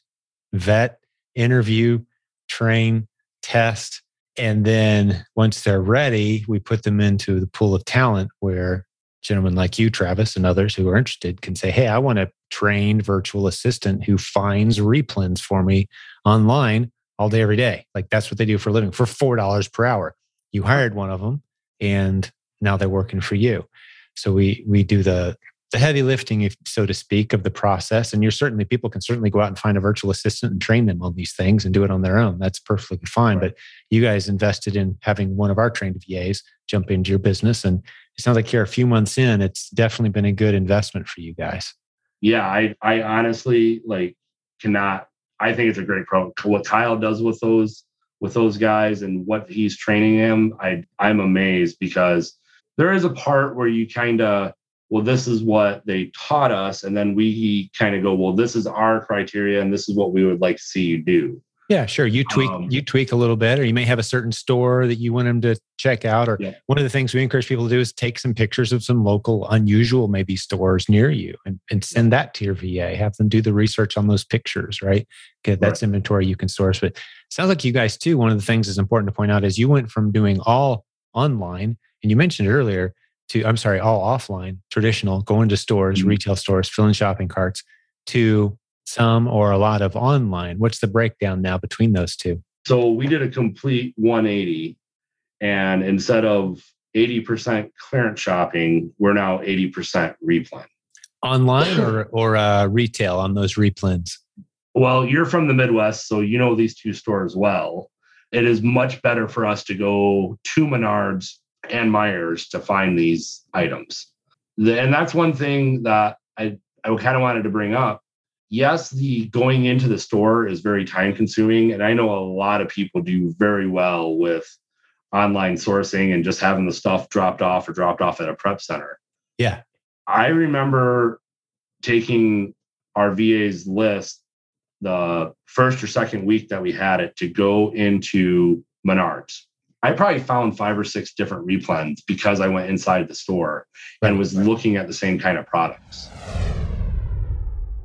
vet, interview, train, test, and then once they're ready, we put them into the pool of talent where gentlemen like you, Travis, and others who are interested can say, Hey, I want a trained virtual assistant who finds replens for me online all day, every day. Like that's what they do for a living for $4 per hour. You hired one of them and now they're working for you. So we we do the the heavy lifting, if so to speak, of the process. And you're certainly people can certainly go out and find a virtual assistant and train them on these things and do it on their own. That's perfectly fine. Right. But you guys invested in having one of our trained VAs jump into your business, and it sounds like you're a few months in. It's definitely been a good investment for you guys. Yeah, I I honestly like cannot. I think it's a great pro. What Kyle does with those with those guys and what he's training them, I I'm amazed because there is a part where you kind of well this is what they taught us and then we kind of go well this is our criteria and this is what we would like to see you do Yeah, sure. You tweak Um, you tweak a little bit, or you may have a certain store that you want them to check out. Or Yeah. one of the things we encourage people to do is take some pictures of some local, unusual maybe stores near you, and, and send that to your VA. Have them do the research on those pictures, right? Okay, that's inventory you can source. But sounds like you guys too. One of the things that's important to point out is you went from doing all online, and you mentioned earlier, to I'm sorry, all offline, traditional, going to stores, Mhm. retail stores, filling shopping carts, to some or a lot of online. What's the breakdown now between those two? So we did a complete 180. And instead of 80% clearance shopping, we're now 80% replen. Online or or uh, retail on those replens? Well, you're from the Midwest, so you know these two stores well. It is much better for us to go to Menards and Meijer to find these items. The- and that's one thing that I, I kind of wanted to bring up. Yes, the going into the store is very time consuming. And I know a lot of people do very well with online sourcing and just having the stuff dropped off or dropped off at a prep center. Yeah. I remember taking our VA's list the first or second week that we had it to go into Menards. I probably found five or six different replens because I went inside the store and was looking at the same kind of products.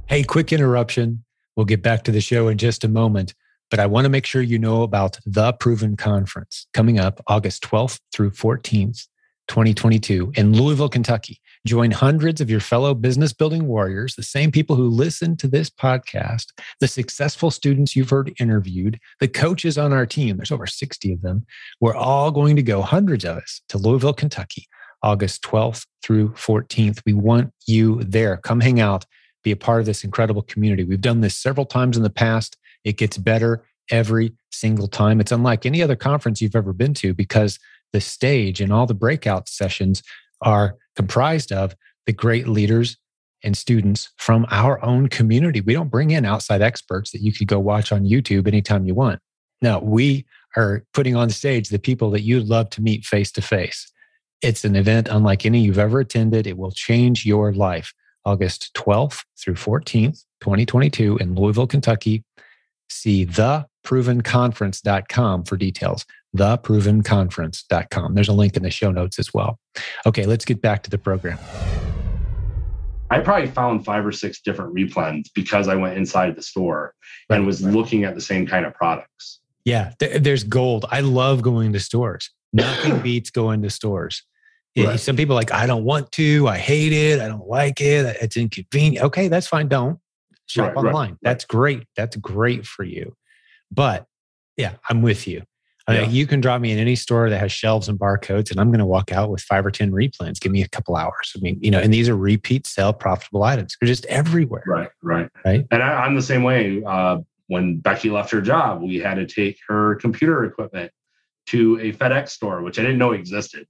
Hey, quick interruption. We'll get back to the show in just a moment, but I want to make sure you know about the Proven Conference coming up August 12th through 14th, 2022 in Louisville, Kentucky. Join hundreds of your fellow business building warriors, the same people who listen to this podcast, the successful students you've heard interviewed, the coaches on our team. There's over 60 of them. We're all going to go, hundreds of us, to Louisville, Kentucky, August 12th through 14th. We want you there. Come hang out be a part of this incredible community. We've done this several times in the past. It gets better every single time. It's unlike any other conference you've ever been to because the stage and all the breakout sessions are comprised of the great leaders and students from our own community. We don't bring in outside experts that you could go watch on YouTube anytime you want. No, we are putting on stage the people that you'd love to meet face to face. It's an event unlike any you've ever attended. It will change your life. August 12th through 14th, 2022 in Louisville, Kentucky. See theprovenconference.com for details. Theprovenconference.com. There's a link in the show notes as well. Okay, let's get back to the program. I probably found five or six different replens because I went inside the store and was right. looking at the same kind of products. Yeah, th- there's gold. I love going to stores. Nothing beats going to stores. Right. Some people are like, I don't want to. I hate it. I don't like it. It's inconvenient. Okay, that's fine. Don't shop Right, right, online. That's great. That's great for you. But yeah, I'm with you. Mean, Yeah. you can drop me in any store that has shelves and barcodes, and I'm going to walk out with five or 10 replens. Give me a couple hours. I mean, you know, and these are repeat sell profitable items. They're just everywhere. Right, right, Right. And I, I'm the same way. Uh, when Becky left her job, we had to take her computer equipment to a FedEx store, which I didn't know existed.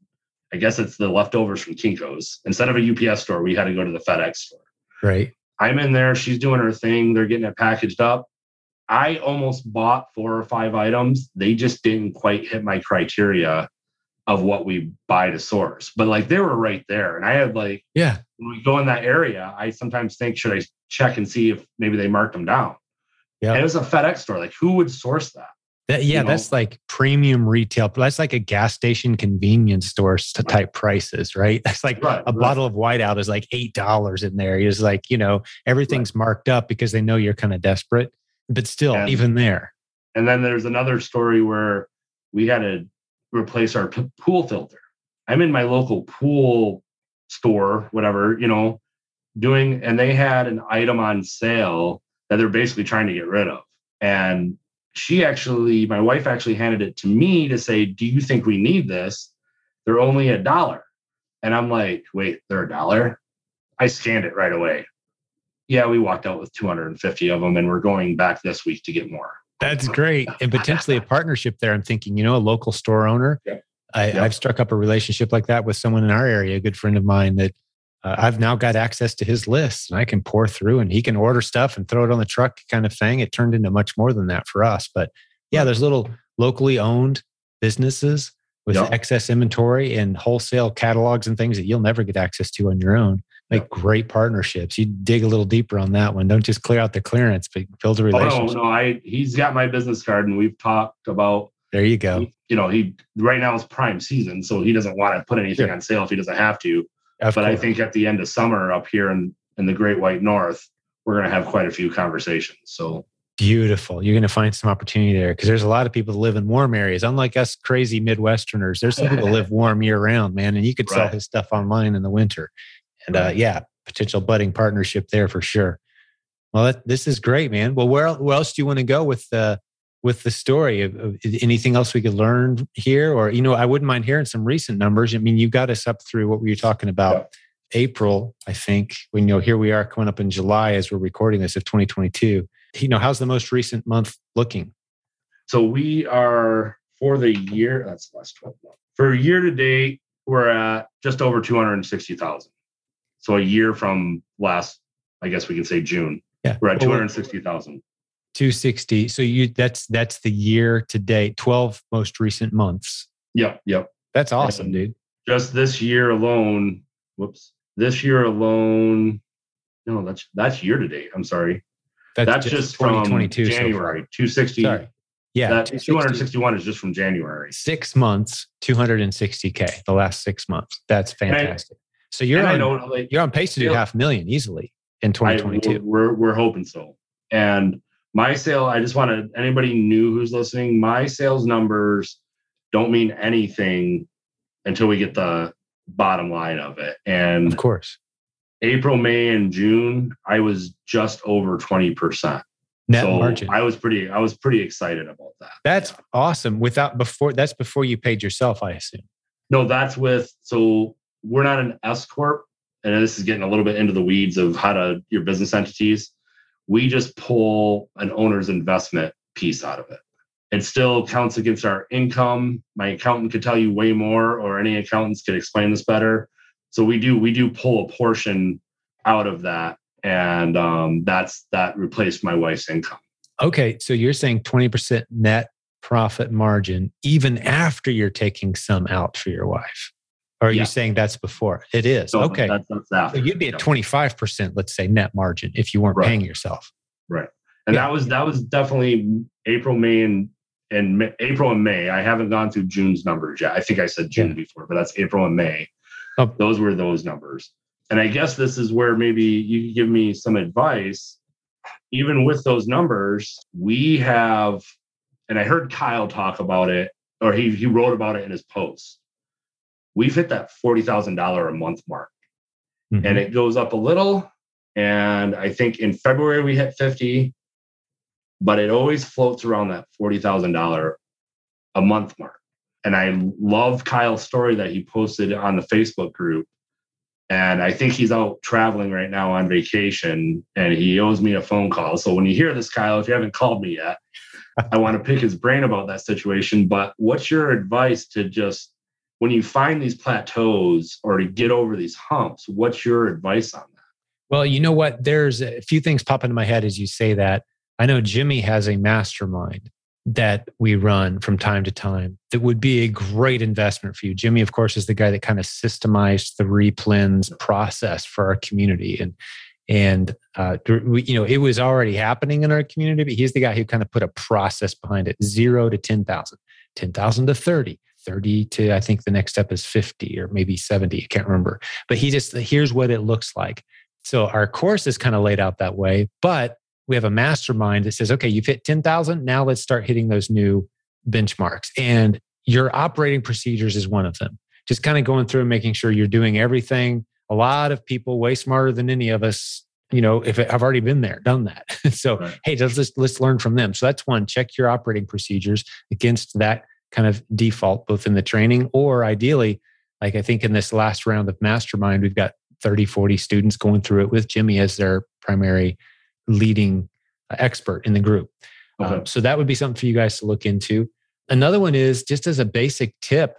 I guess it's the leftovers from Kinko's. Instead of a UPS store, we had to go to the FedEx store. Right. I'm in there. She's doing her thing. They're getting it packaged up. I almost bought four or five items. They just didn't quite hit my criteria of what we buy to source. But like they were right there. And I had like, Yeah. when we go in that area, I sometimes think, should I check and see if maybe they marked them down? Yeah. It was a FedEx store. Like who would source that? That, yeah, You know? that's like premium retail. That's like a gas station convenience store s- type prices, right? That's like Right, a right. bottle of whiteout is like eight dollars in there. It's like you know everything's marked up because they know you're kind of desperate. But still, And- even there, And then there's another story where we had to replace our p- pool filter. I'm in my local pool store, whatever, you know, doing, and they had an item on sale that they're basically trying to get rid of. And she actually, my wife actually handed it to me to say, Do you think we need this? They're only a dollar. And I'm like, Wait, they're a dollar? I scanned it right away. Yeah, we walked out with 250 of them, and we're going back this week to get more. that's great and potentially a partnership there. I'm thinking, you know, a local store owner. Yep. I, Yep. I've struck up a relationship like that with someone in our area, a good friend of mine that uh, I've now got access to his list and I can pore through and he can order stuff and throw it on the truck kind of thing. It turned into much more than that for us. But yeah, there's little locally owned businesses with Yep. excess inventory and wholesale catalogs and things that you'll never get access to on your own. Like great partnerships. You dig a little deeper on that one. Don't just clear out the clearance, but build a relationship. Oh, no, no, I he's got my business card and we've talked about there you go. You know, he right now is prime season, so he doesn't want to put anything sure. on sale if he doesn't have to. Of but course. I think at the end of summer up here in, in the Great White North, we're going to have quite a few conversations. So beautiful. You're going to find some opportunity there because there's a lot of people that live in warm areas. Unlike us crazy Midwesterners, there's some people that live warm year round, man, and you could sell right. his stuff online in the winter. And uh, yeah, potential budding partnership there for sure. Well, that, this is great, man. Well, where, where else do you want to go with the with the story? Anything else we could learn here, or you know, I wouldn't mind hearing some recent numbers. I mean, you got us up through what were you talking about? Yeah. April, I think. When you know, here we are coming up in July as we're recording this of 2022. You know, how's the most recent month looking? So we are for the year. That's last 12 months. For year to date, we're at just over 260,000. So a year from last, I guess we can say June. Yeah, we're at 260,000. 260. So you that's that's the year to date, 12 most recent months. Yep, yep. That's awesome, and dude. Just this year alone, whoops. This year alone, no, that's that's year to date. I'm sorry. That's, that's just, just from January. So 260. Sorry. Yeah. That 261 is just from January. Six months, 260K, the last six months. That's fantastic. So you're on, like, you're on pace to do half a million easily in 2022. I, we're, we're hoping so. And my sale, I just want to, anybody new who's listening, my sales numbers don't mean anything until we get the bottom line of it. And of course, April, May, and June, I was just over 20%. Net so margin. I was pretty, I was pretty excited about that. That's yeah. awesome. Without before that's before you paid yourself, I assume. No, that's with so we're not an S corp, and this is getting a little bit into the weeds of how to your business entities. We just pull an owner's investment piece out of it. It still counts against our income. My accountant could tell you way more, or any accountants could explain this better. So we do we do pull a portion out of that, and um, that's that replaced my wife's income. Okay, so you're saying twenty percent net profit margin even after you're taking some out for your wife. Or are yeah. you saying that's before? It is. No, okay. That's, that's so you'd be at 25%, let's say, net margin if you weren't right. paying yourself. Right. And yeah. that was that was definitely April, May, and and April and May. I haven't gone through June's numbers yet. I think I said June yeah. before, but that's April and May. Oh. Those were those numbers. And I guess this is where maybe you give me some advice. Even with those numbers, we have, and I heard Kyle talk about it, or he, he wrote about it in his post. We've hit that $40,000 a month mark. Mm-hmm. And it goes up a little. And I think in February we hit 50, but it always floats around that $40,000 a month mark. And I love Kyle's story that he posted on the Facebook group. And I think he's out traveling right now on vacation and he owes me a phone call. So when you hear this, Kyle, if you haven't called me yet, I want to pick his brain about that situation. But what's your advice to just when you find these plateaus or to get over these humps, what's your advice on that? Well, you know what? There's a few things pop into my head as you say that. I know Jimmy has a mastermind that we run from time to time that would be a great investment for you. Jimmy, of course, is the guy that kind of systemized the replens process for our community. And and uh, you know, it was already happening in our community, but he's the guy who kind of put a process behind it: zero to ten thousand, ten thousand to thirty, 30 to I think the next step is 50 or maybe 70. I can't remember. But he just here's what it looks like. So our course is kind of laid out that way, but we have a mastermind that says, okay, you've hit 10,000. Now let's start hitting those new benchmarks. And your operating procedures is one of them. Just kind of going through and making sure you're doing everything. A lot of people, way smarter than any of us, you know, if I've already been there, done that. so, right. hey, let's, let's let's learn from them. So that's one. Check your operating procedures against that kind of default, both in the training or ideally, like I think in this last round of mastermind, we've got 30, 40 students going through it with Jimmy as their primary leading uh, expert in the group. Okay. Um, so that would be something for you guys to look into. Another one is just as a basic tip,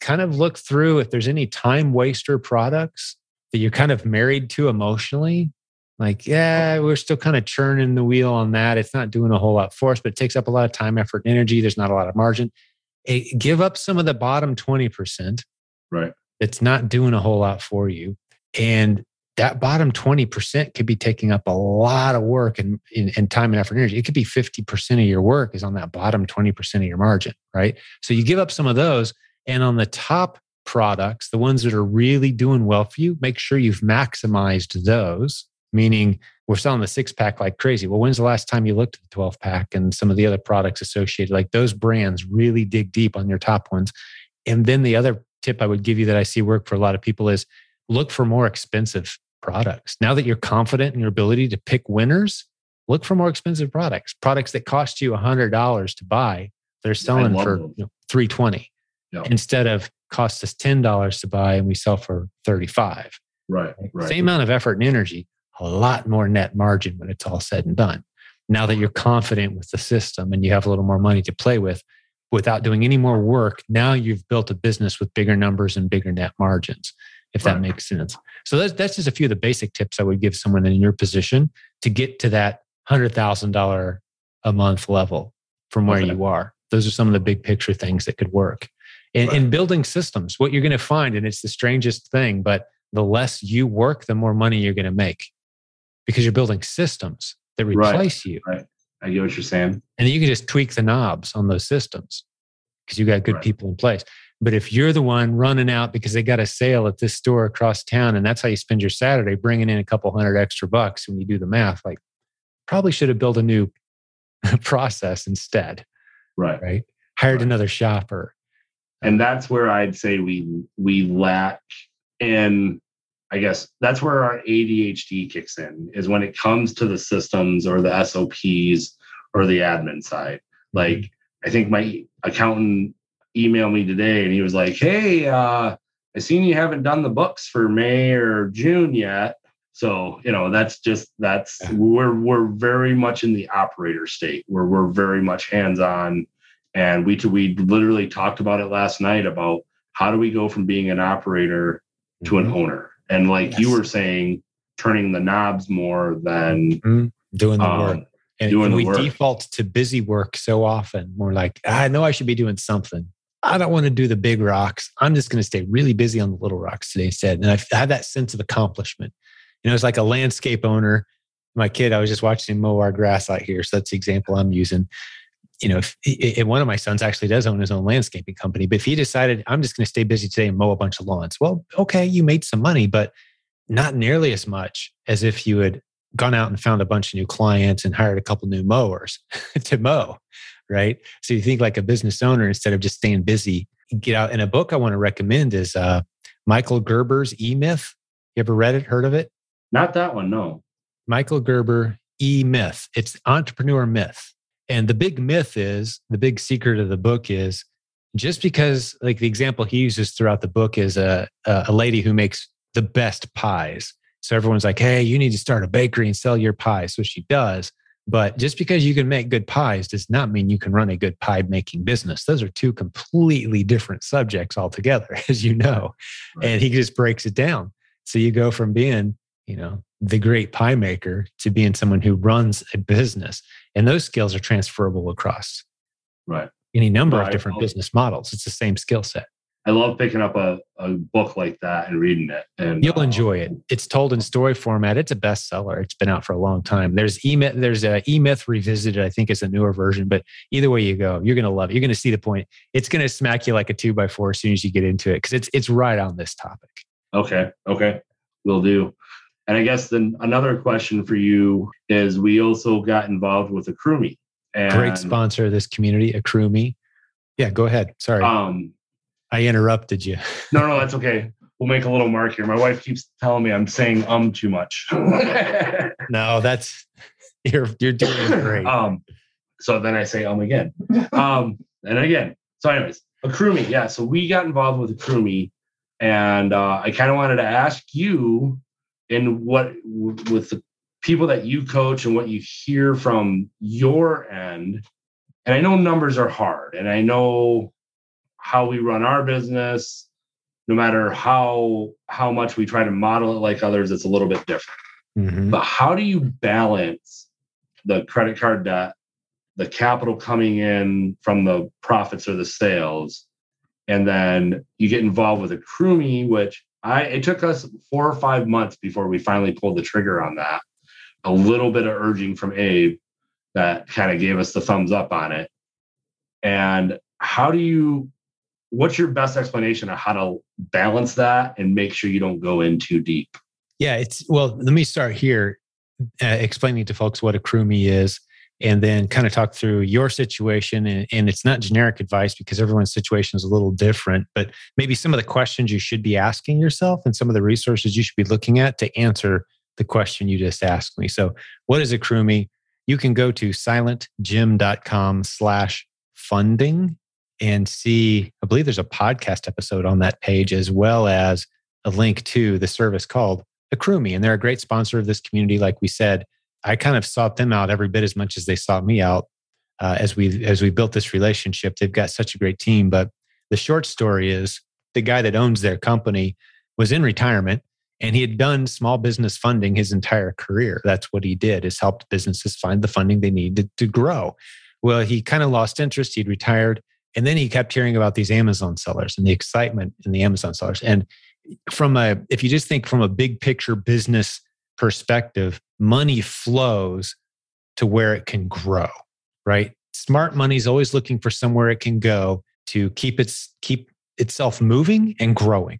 kind of look through if there's any time waster products that you're kind of married to emotionally. Like, yeah, we're still kind of churning the wheel on that. It's not doing a whole lot for us, but it takes up a lot of time, effort, and energy. There's not a lot of margin. Give up some of the bottom 20%. Right. It's not doing a whole lot for you. And that bottom 20% could be taking up a lot of work and, and, and, time and effort and energy. It could be 50% of your work is on that bottom 20% of your margin, right? So you give up some of those. And on the top products, the ones that are really doing well for you, make sure you've maximized those, meaning we're selling the six pack like crazy. Well, when's the last time you looked at the 12 pack and some of the other products associated? Like those brands really dig deep on your top ones. And then the other tip I would give you that I see work for a lot of people is look for more expensive products. Now that you're confident in your ability to pick winners, look for more expensive products. Products that cost you $100 to buy, they're selling for you know, 320 instead of cost us $10 to buy and we sell for 35. Right, right. Same amount of effort and energy, a lot more net margin when it's all said and done. Now that you're confident with the system and you have a little more money to play with without doing any more work, now you've built a business with bigger numbers and bigger net margins if that makes sense. So that's, that's just a few of the basic tips I would give someone in your position to get to that $100,000 a month level from where okay. you are. Those are some of the big picture things that could work. And in building systems, what you're going to find, and it's the strangest thing, but the less you work, the more money you're going to make because you're building systems that replace right. you. Right. I get what you're saying. And then you can just tweak the knobs on those systems because you got good right. people in place. But if you're the one running out because they got a sale at this store across town and that's how you spend your Saturday, bringing in a couple hundred extra bucks when you do the math, like probably should have built a new process instead. Right. Right. Hired right. another shopper. And that's where I'd say we we lack in I guess that's where our ADHD kicks in is when it comes to the systems or the SOPs or the admin side. Like mm-hmm. I think my accountant emailed me today and he was like, Hey, uh, I seen you haven't done the books for May or June yet. So, you know, that's just that's yeah. we're we're very much in the operator state where we're very much hands-on. And we we literally talked about it last night about how do we go from being an operator to mm-hmm. an owner? And like yes. you were saying, turning the knobs more than mm-hmm. doing the um, work. And, and we work. default to busy work so often. We're like, I know I should be doing something. I don't want to do the big rocks. I'm just going to stay really busy on the little rocks today instead. And I have that sense of accomplishment. You know, it's like a landscape owner. My kid, I was just watching him mow our grass out here. So that's the example I'm using. You know, if, if one of my sons actually does own his own landscaping company, but if he decided, I'm just going to stay busy today and mow a bunch of lawns, well, okay, you made some money, but not nearly as much as if you had gone out and found a bunch of new clients and hired a couple new mowers to mow right? So you think like a business owner instead of just staying busy, get out. And a book I want to recommend is uh, Michael Gerber's E Myth. You ever read it? Heard of it? Not that one, no. Michael Gerber E Myth. It's entrepreneur myth. And the big myth is the big secret of the book is just because, like the example he uses throughout the book is a, a lady who makes the best pies. So everyone's like, hey, you need to start a bakery and sell your pies. So she does. But just because you can make good pies does not mean you can run a good pie making business. Those are two completely different subjects altogether, as you know. Right. And he just breaks it down. So you go from being, you know, the great pie maker to being someone who runs a business. And those skills are transferable across right. any number right. of different business models. It's the same skill set. I love picking up a, a book like that and reading it. And you'll uh, enjoy it. It's told in story format. It's a bestseller. It's been out for a long time. There's E there's uh, a E Myth Revisited, I think is a newer version, but either way you go, you're gonna love it. You're gonna see the point. It's gonna smack you like a two by four as soon as you get into it because it's it's right on this topic. Okay. Okay. Will do. And I guess then another question for you is we also got involved with Accrueme. And, Great sponsor of this community, Accrueme. Yeah, go ahead. Sorry. Um, I interrupted you. no, no, that's okay. We'll make a little mark here. My wife keeps telling me I'm saying um too much. no, that's you're you're doing great. Um, so then I say um again. Um, and again. So, anyways, Accrueme. Yeah. So we got involved with Accrueme, and uh, I kind of wanted to ask you, in what with the people that you coach and what you hear from your end. And I know numbers are hard, and I know how we run our business no matter how how much we try to model it like others it's a little bit different mm-hmm. but how do you balance the credit card debt the capital coming in from the profits or the sales and then you get involved with a Accrueme which I it took us four or five months before we finally pulled the trigger on that. A little bit of urging from Abe that kind of gave us the thumbs up on it. And how do you what's your best explanation of how to balance that and make sure you don't go in too deep? Yeah, it's well, let me start here uh, explaining to folks what Accrueme is and then kind of talk through your situation. And, and, it's not generic advice because everyone's situation is a little different, but maybe some of the questions you should be asking yourself and some of the resources you should be looking at to answer the question you just asked me. So, what is a Accrueme? You can go to silentjim.com slash funding and see, I believe there's a podcast episode on that page as well as a link to the service called Accrueme. And they're a great sponsor of this community. Like we said, I kind of sought them out every bit as much as they sought me out uh, as we as we built this relationship. They've got such a great team. But the short story is the guy that owns their company was in retirement and he had done small business funding his entire career. That's what he did is helped businesses find the funding they needed to grow. Well, he kind of lost interest. He'd retired. And then he kept hearing about these Amazon sellers and the excitement in the Amazon sellers. And from a, if you just think from a big picture business perspective, money flows to where it can grow, right? Smart money is always looking for somewhere it can go to keep its keep itself moving and growing.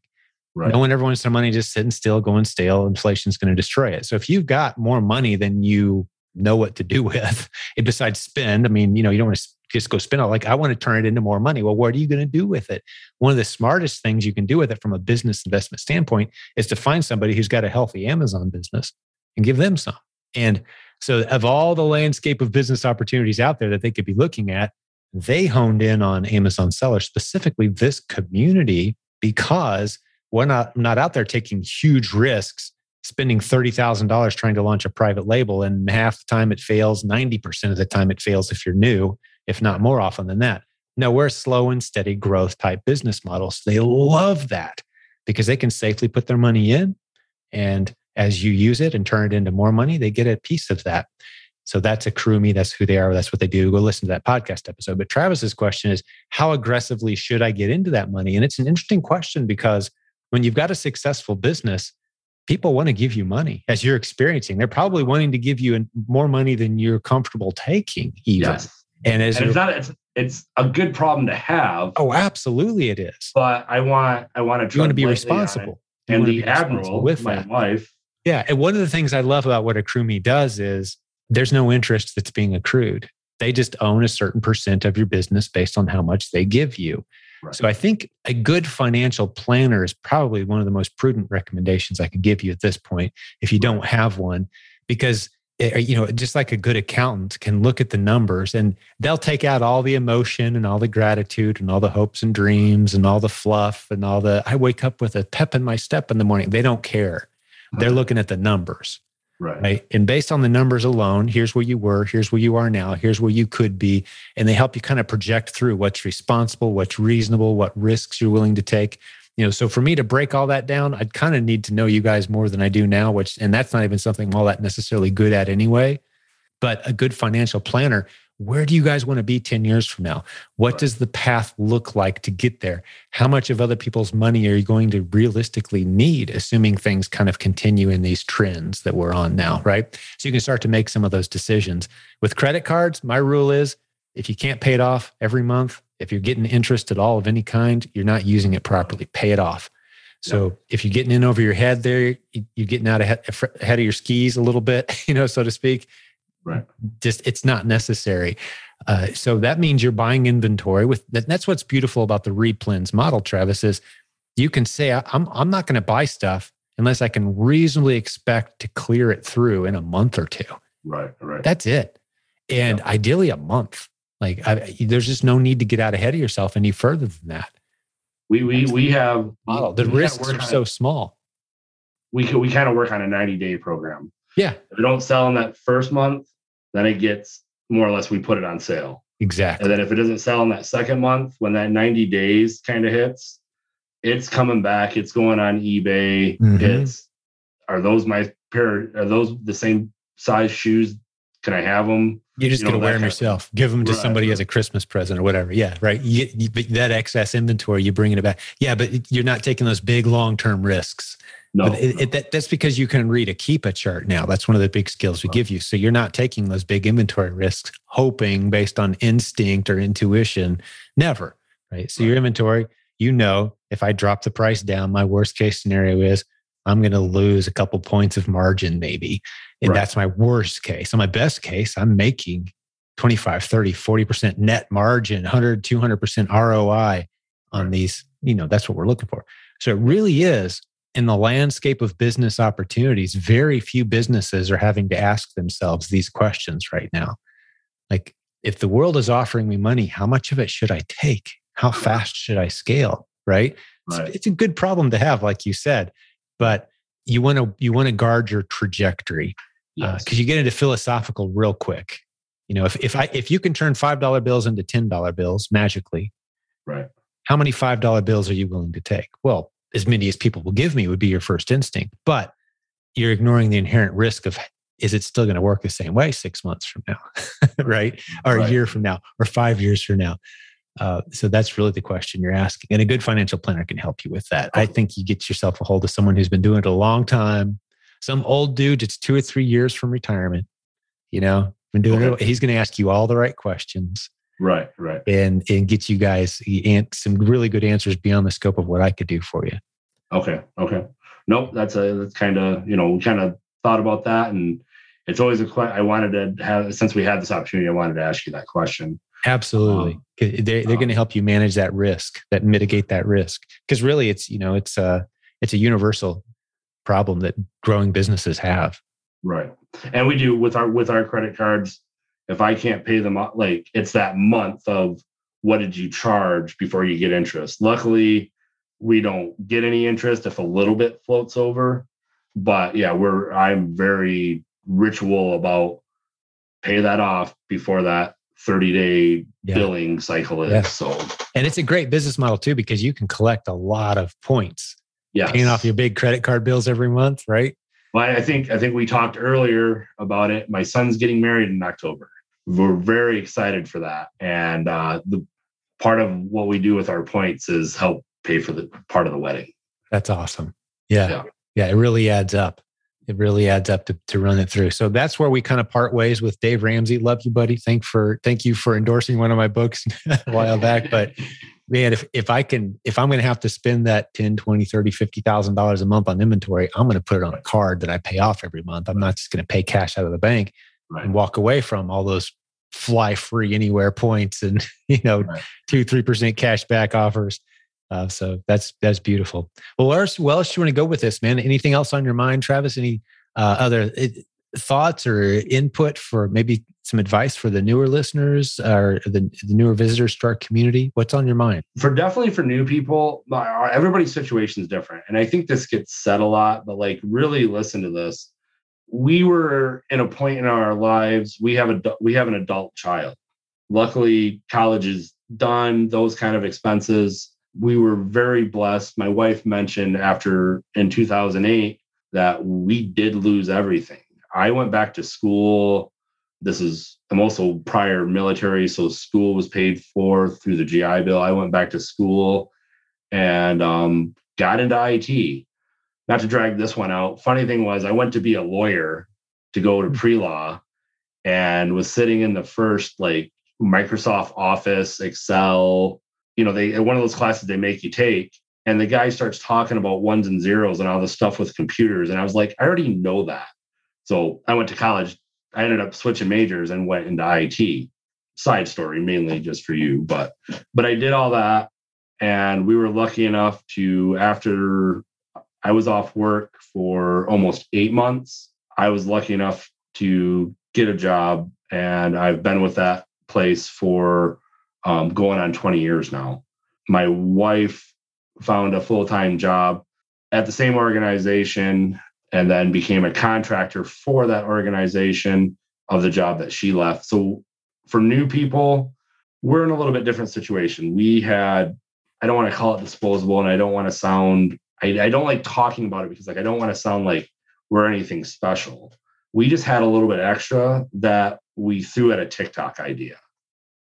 Right. No one ever wants their money just sitting still, going stale. Inflation is going to destroy it. So if you've got more money than you know what to do with, it besides spend, I mean, you know, you don't want to just go spend it. Like I want to turn it into more money. Well, what are you going to do with it? One of the smartest things you can do with it from a business investment standpoint is to find somebody who's got a healthy Amazon business and give them some. And so, of all the landscape of business opportunities out there that they could be looking at, they honed in on Amazon sellers, specifically this community, because we're not, not out there taking huge risks, spending $30,000 trying to launch a private label. And half the time it fails, 90% of the time it fails if you're new, if not more often than that. No, we're a slow and steady growth type business models. They love that because they can safely put their money in and as you use it and turn it into more money, they get a piece of that. So that's Accrueme. That's who they are. That's what they do. Go listen to that podcast episode. But Travis's question is, how aggressively should I get into that money? And it's an interesting question because when you've got a successful business, people want to give you money as you're experiencing. They're probably wanting to give you more money than you're comfortable taking, even. Yes. And as and it's not, it's, it's a good problem to have. Oh, absolutely, it is. But I want, I want to. You want to be responsible. And the admiral, with my that. wife, yeah. And one of the things I love about what Accrueme does is there's no interest that's being accrued. They just own a certain percent of your business based on how much they give you. Right. So I think a good financial planner is probably one of the most prudent recommendations I could give you at this point if you don't have one, because Eh, you know just like a good accountant can look at the numbers and they'll take out all the emotion and all the gratitude and all the hopes and dreams and all the fluff and all the I wake up with a pep in my step in the morning. They don't care. They're looking at the numbers. Right. right. And based on the numbers alone, here's where you were, here's where you are now, here's where you could be. And they help you kind of project through what's responsible, what's reasonable, what risks you're willing to take. You know, so for me to break all that down, I'd kind of need to know you guys more than I do now, which, and that's not even something I'm all that necessarily good at anyway. But a good financial planner where do you guys want to be 10 years from now? What does the path look like to get there? How much of other people's money are you going to realistically need, assuming things kind of continue in these trends that we're on now, right? So you can start to make some of those decisions. With credit cards, my rule is if you can't pay it off every month, if you're getting interest at all of any kind, you're not using it properly. Pay it off. So if you're getting in over your head there, you're getting out ahead, ahead of your skis a little bit, you know, so to speak Right. Just it's not necessary. Uh, so that means you're buying inventory with that. That's what's beautiful about the replens model, Travis, is you can say, I'm, I'm not going to buy stuff unless I can reasonably expect to clear it through in a month or two. Right. Right. That's it. And ideally a month. Like I, there's just no need to get out ahead of yourself any further than that. We, we, we have model. The risks are so small. We, we kind of work on a 90 day program. Yeah. If we don't sell in that first month, then it gets more or less we put it on sale. Exactly. And then if it doesn't sell in that second month, when that 90 days kind of hits, it's coming back. It's going on eBay. Mm-hmm. It's are those my pair? Are those the same size shoes Can I have them? You're just You going to wear them yourself. Give them to Right, somebody right. as a Christmas present or whatever. Yeah, right. You, you, but that excess inventory, you're bringing it back. Yeah, but you're not taking those big long term risks. No. It, it, that, that's because you can read a Keepa chart now. That's one of the big skills we Right. give you. So you're not taking those big inventory risks, hoping based on instinct or intuition. Never. Right. So your inventory, you know, if I drop the price down, my worst case scenario is I'm going to lose a couple points of margin, maybe. And Right. that's my worst case. On my best case, I'm making 25, 30, 40% net margin, 100, 200% ROI on these. You know, that's what we're looking for. So it really is in the landscape of business opportunities, very few businesses are having to ask themselves these questions right now. Like, if the world is offering me money, how much of it should I take? How fast should I scale? Right? It's, Right. it's a good problem to have, like you said, but you want to you want to guard your trajectory Yes. because you get into philosophical real quick. You know, if if I if you can turn five dollar bills into ten dollar bills magically, right. how many five dollar bills are you willing to take? Well, as many as people will give me would be your first instinct, but you're ignoring the inherent risk of is it still going to work the same way six months from now, right? Or a year from now, or five years from now. Uh, so that's really the question you're asking, and a good financial planner can help you with that. I think you get yourself a hold of someone who's been doing it a long time, some old dude that's two or three years from retirement. You know, been doing Okay. it. He's going to ask you all the right questions Right. Right. and and get you guys some really good answers beyond the scope of what I could do for you. Okay. Okay. Nope. That's a that's kind of you know we kind of thought about that, and it's always a question. I wanted to have since we had this opportunity, I wanted to ask you that question. Absolutely, Um, they they're going to um, help you manage that risk, that mitigate that risk. Because really, it's you know it's a it's a universal problem that growing businesses have. Right. And we do with our with our credit cards. If I can't pay them, up, like it's that month of what did you charge before you get interest. Luckily, we don't get any interest if a little bit floats over. But yeah, we're I'm very ritual about pay that off before that 30 day Yeah. billing cycle is. Yeah. So And it's a great business model too because you can collect a lot of points, yeah, paying off your big credit card bills every month, right? Well, I think I think we talked earlier about it. My son's getting married in October. We're very excited for that, and uh, the part of what we do with our points is help pay for the part of the wedding. That's awesome. Yeah. Yeah. Yeah. It really adds up. It really adds up to, to run it through. So that's where we kind of part ways with Dave Ramsey. Love you, buddy. Thank for thank you for endorsing one of my books a while back. But man, if if I can if I'm gonna have to spend that 10, 20, 30, 50,000 dollars a month on inventory, I'm gonna put it on a card that I pay off every month. I'm not just gonna pay cash out of the bank Right. and walk away from all those fly free anywhere points and you know Right. two three percent cash back offers uh, so that's that's beautiful well where else, where else do you want to go with this man anything else on your mind travis any uh, other uh, thoughts or input for maybe some advice for the newer listeners or the, the newer visitors to our community what's on your mind For definitely for new people, everybody's situation is different, and I think this gets said a lot. But like, really listen to this. We were in a point in our lives. We have a we have an adult child. Luckily, college is done. Those kind of expenses. We were very blessed. My wife mentioned after in 2008 that we did lose everything. I went back to school. This is I'm also prior military, so school was paid for through the GI Bill. I went back to school and um, got into IT. Not to drag this one out. Funny thing was, I went to be a lawyer to go to pre law and was sitting in the first like Microsoft Office, Excel. You know, they one of those classes they make you take. And the guy starts talking about ones and zeros and all the stuff with computers. And I was like, I already know that. So I went to college. I ended up switching majors and went into IT. Side story, mainly just for you, but but I did all that, and we were lucky enough to after I was off work for almost eight months. I was lucky enough to get a job, and I've been with that place for um, going on 20 years now. My wife found a full time job at the same organization and then became a contractor for that organization of the job that she left. So for new people, we're in a little bit different situation. We had, I don't want to call it disposable and I don't want to sound, I, I don't like talking about it because like I don't want to sound like we're anything special. we just had a little bit extra that we threw at a TikTok idea.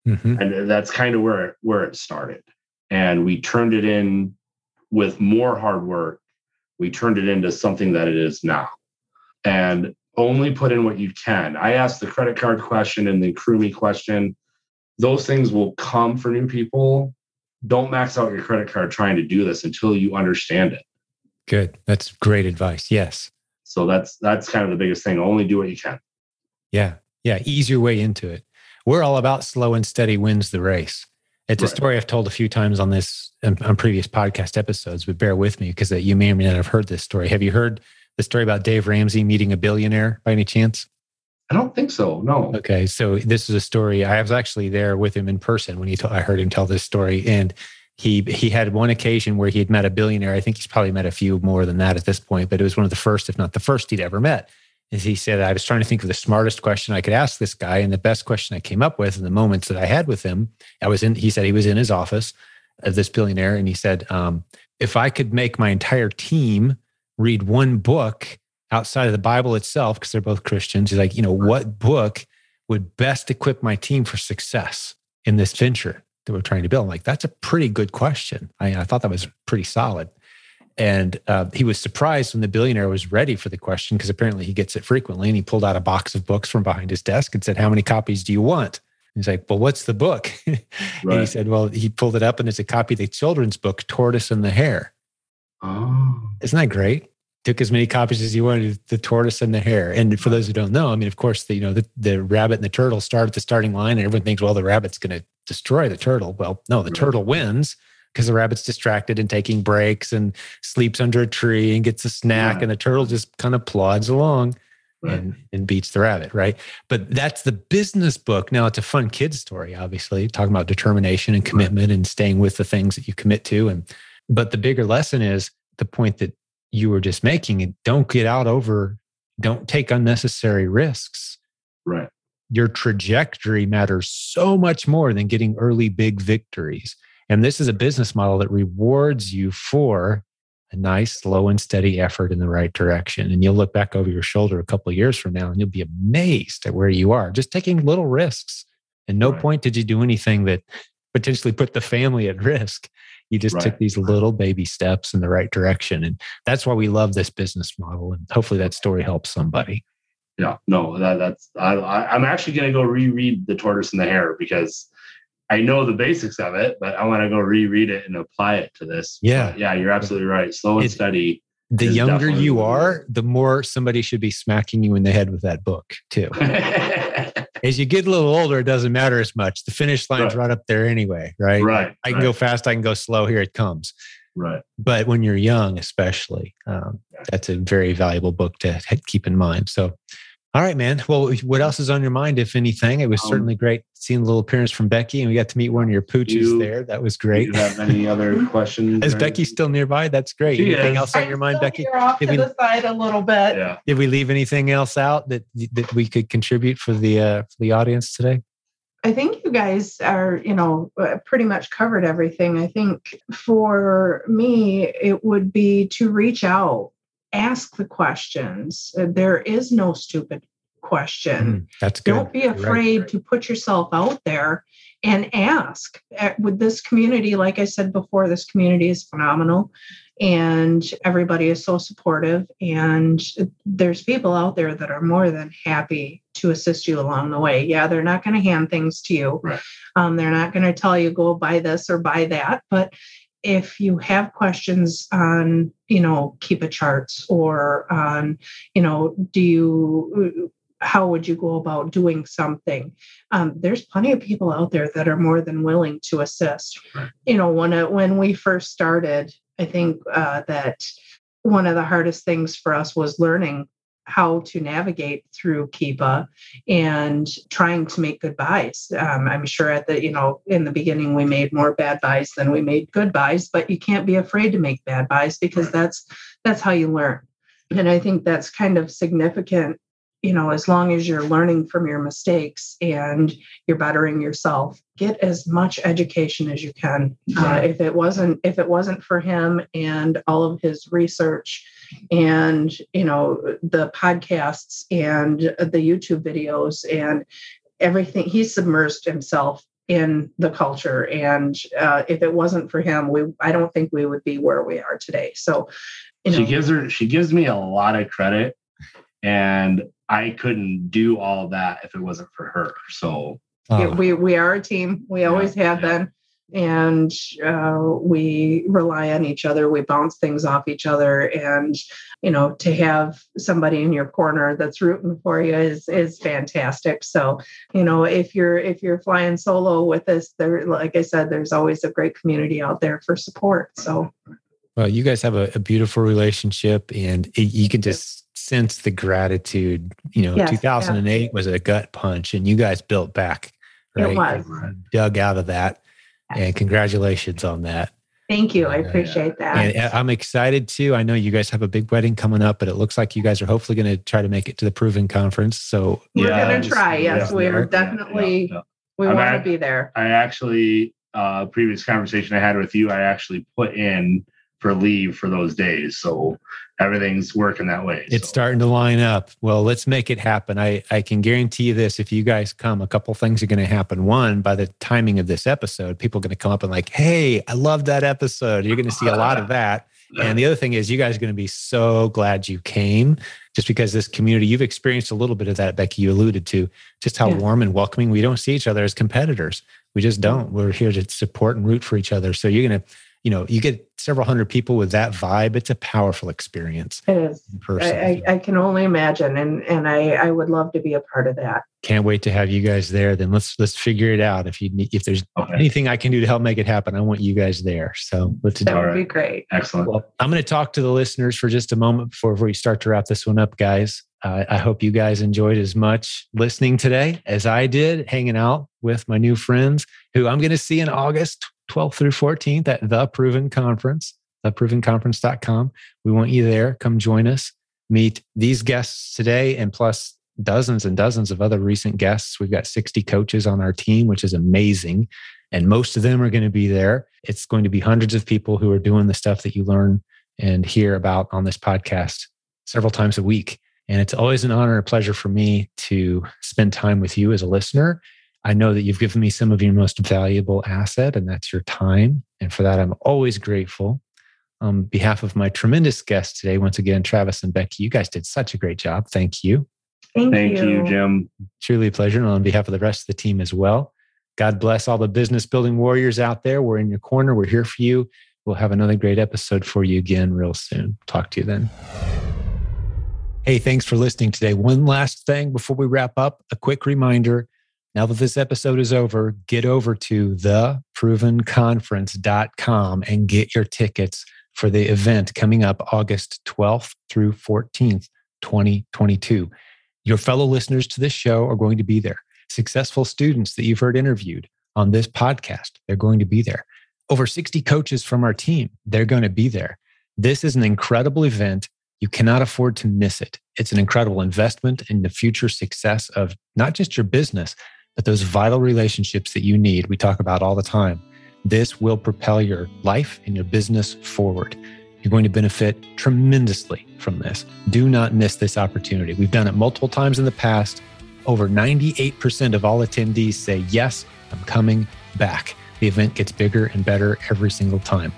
Mm-hmm. And that's kind of where it, where it started. And we turned it in with more hard work. We turned it into something that it is now. And only put in what you can. I asked the credit card question and the Accrueme question. Those things will come for new people. Don't max out your credit card trying to do this until you understand it. Good. That's great advice. Yes. So that's that's kind of the biggest thing. Only do what you can. Yeah. Yeah. Ease your way into it. We're all about slow and steady wins the race. It's right. a story I've told a few times on this on previous podcast episodes, but bear with me because you may or may not have heard this story. Have you heard the story about Dave Ramsey meeting a billionaire by any chance? I don't think so. No. Okay, so this is a story. I was actually there with him in person when he. T- I heard him tell this story, and he he had one occasion where he had met a billionaire. I think he's probably met a few more than that at this point, but it was one of the first, if not the first, he'd ever met. As he said, I was trying to think of the smartest question I could ask this guy, and the best question I came up with in the moments that I had with him. I was in. He said he was in his office of this billionaire, and he said, um, "If I could make my entire team read one book outside of the Bible itself, because they're both Christians. He's like, you know, what book would best equip my team for success in this venture that we're trying to build? I'm like, that's a pretty good question. I, I thought that was pretty solid. And uh, he was surprised when the billionaire was ready for the question because apparently he gets it frequently. And he pulled out a box of books from behind his desk and said, How many copies do you want? He's like, Well, what's the book? right. and he said, Well, he pulled it up and it's a copy of the children's book, Tortoise and the Hare. Oh. Isn't that great? Took as many copies as you wanted, the tortoise and the hare. And for those who don't know, I mean, of course, the, you know, the, the rabbit and the turtle start at the starting line, and everyone thinks, well, the rabbit's going to destroy the turtle. Well, no, the right. turtle wins because the rabbit's distracted and taking breaks and sleeps under a tree and gets a snack, and the turtle just kind of plods along. Right. and, and beats the rabbit, right? But that's the business book. Now it's a fun kid's story, obviously, talking about determination and commitment right. and staying with the things that you commit to. And but the bigger lesson is the point that you were just making and don't get out over don't take unnecessary risks right your trajectory matters so much more than getting early big victories and this is a business model that rewards you for a nice slow and steady effort in the right direction and you'll look back over your shoulder a couple of years from now and you'll be amazed at where you are just taking little risks and no right. point did you do anything that potentially put the family at risk you just right. took these little baby steps in the right direction. And that's why we love this business model. And hopefully that story helps somebody. Yeah, no, that, that's, I, I'm actually going to go reread The Tortoise and the Hare because I know the basics of it, but I want to go reread it and apply it to this. Yeah. But yeah, you're absolutely right. Slow and steady. The younger you are, the more somebody should be smacking you in the head with that book, too. as you get a little older, it doesn't matter as much. The finish line's right, right up there anyway, right? Right. I can right. go fast, I can go slow. Here it comes. Right. But when you're young, especially, um, that's a very valuable book to keep in mind. So, all right, man. Well, what else is on your mind, if anything? It was um, certainly great seeing a little appearance from Becky, and we got to meet one of your pooches you, there. That was great. Do you have any other questions? Is Becky still nearby? That's great. She anything is. else on your mind, Becky? off did to we, the side a little bit. Yeah. Did we leave anything else out that that we could contribute for the uh, for the audience today? I think you guys are, you know, uh, pretty much covered everything. I think for me, it would be to reach out, ask the questions. Uh, there is no stupid question. Mm, that's good. Don't be afraid right. to put yourself out there and ask. Uh, with this community, like I said before, this community is phenomenal and everybody is so supportive. And there's people out there that are more than happy to assist you along the way. Yeah, they're not going to hand things to you, right. um, they're not going to tell you go buy this or buy that. But if you have questions on you know Keepa charts or on you know do you how would you go about doing something um, there's plenty of people out there that are more than willing to assist right. you know when it, when we first started i think uh, that one of the hardest things for us was learning how to navigate through Keepa and trying to make good buys. Um, I'm sure at the, you know, in the beginning we made more bad buys than we made good buys, but you can't be afraid to make bad buys because that's that's how you learn. And I think that's kind of significant you know as long as you're learning from your mistakes and you're bettering yourself get as much education as you can uh, if it wasn't if it wasn't for him and all of his research and you know the podcasts and the youtube videos and everything. He submerged himself in the culture and uh, if it wasn't for him we i don't think we would be where we are today. So you know, she gives her she gives me a lot of credit and i couldn't do all that if it wasn't for her. So oh. we we are a team. We always yeah, have yeah. been and uh, we rely on each other we bounce things off each other and you know to have somebody in your corner that's rooting for you is is fantastic. So you know if you're if you're flying solo with us there like i said there's always a great community out there for support so. Well you guys have a, a beautiful relationship and it, you can just sense the gratitude you know yes, 2008 yeah. was a gut punch and you guys built back right? it was. dug out of that and congratulations on that. Thank you. I appreciate that. And uh, I'm excited too. I know you guys have a big wedding coming up, but it looks like you guys are hopefully going to try to make it to the Proven Conference. So we're yeah, going to try. Yes, we are definitely. Yeah, we want to be there. I actually, uh, previous conversation I had with you, I actually put in for leave for those days. So everything's working that way. It's so. starting to line up. Well, let's make it happen. I, I can guarantee you this if you guys come, a couple things are going to happen. One, by the timing of this episode, people are going to come up and like, hey, I love that episode. You're going to see a lot of that. And the other thing is, you guys are going to be so glad you came just because this community, you've experienced a little bit of that, Becky, you alluded to just how yeah. warm and welcoming we don't see each other as competitors. We just don't. We're here to support and root for each other. So you're going to you know, you get several hundred people with that vibe. It's a powerful experience. It is. I, I, I, can only imagine, and and I I would love to be a part of that. Can't wait to have you guys there. Then let's let's figure it out. If you need, if there's okay. anything I can do to help make it happen, I want you guys there. So let's do that would be great. Excellent. Well, I'm going to talk to the listeners for just a moment before we start to wrap this one up, guys. Uh, I hope you guys enjoyed as much listening today as I did, hanging out with my new friends who I'm going to see in August 12th through 14th at the Proven Conference, theprovenconference.com. We want you there. Come join us. Meet these guests today and plus dozens and dozens of other recent guests. We've got 60 coaches on our team, which is amazing. And most of them are going to be there. It's going to be hundreds of people who are doing the stuff that you learn and hear about on this podcast several times a week. And it's always an honor and a pleasure for me to spend time with you as a listener I know that you've given me some of your most valuable asset, and that's your time. And for that, I'm always grateful. On behalf of my tremendous guests today, once again, Travis and Becky, you guys did such a great job. Thank you. Thank, Thank you. you, Jim. Truly a pleasure. And on behalf of the rest of the team as well, God bless all the business building warriors out there. We're in your corner. We're here for you. We'll have another great episode for you again real soon. Talk to you then. Hey, thanks for listening today. One last thing before we wrap up a quick reminder now that this episode is over, get over to theprovenconference.com and get your tickets for the event coming up August 12th through 14th, 2022. Your fellow listeners to this show are going to be there. Successful students that you've heard interviewed on this podcast, they're going to be there. Over 60 coaches from our team, they're going to be there. This is an incredible event. You cannot afford to miss it. It's an incredible investment in the future success of not just your business, but those vital relationships that you need, we talk about all the time. This will propel your life and your business forward. You're going to benefit tremendously from this. Do not miss this opportunity. We've done it multiple times in the past. Over 98% of all attendees say, Yes, I'm coming back. The event gets bigger and better every single time.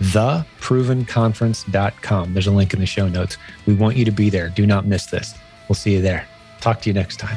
TheProvenConference.com. There's a link in the show notes. We want you to be there. Do not miss this. We'll see you there. Talk to you next time.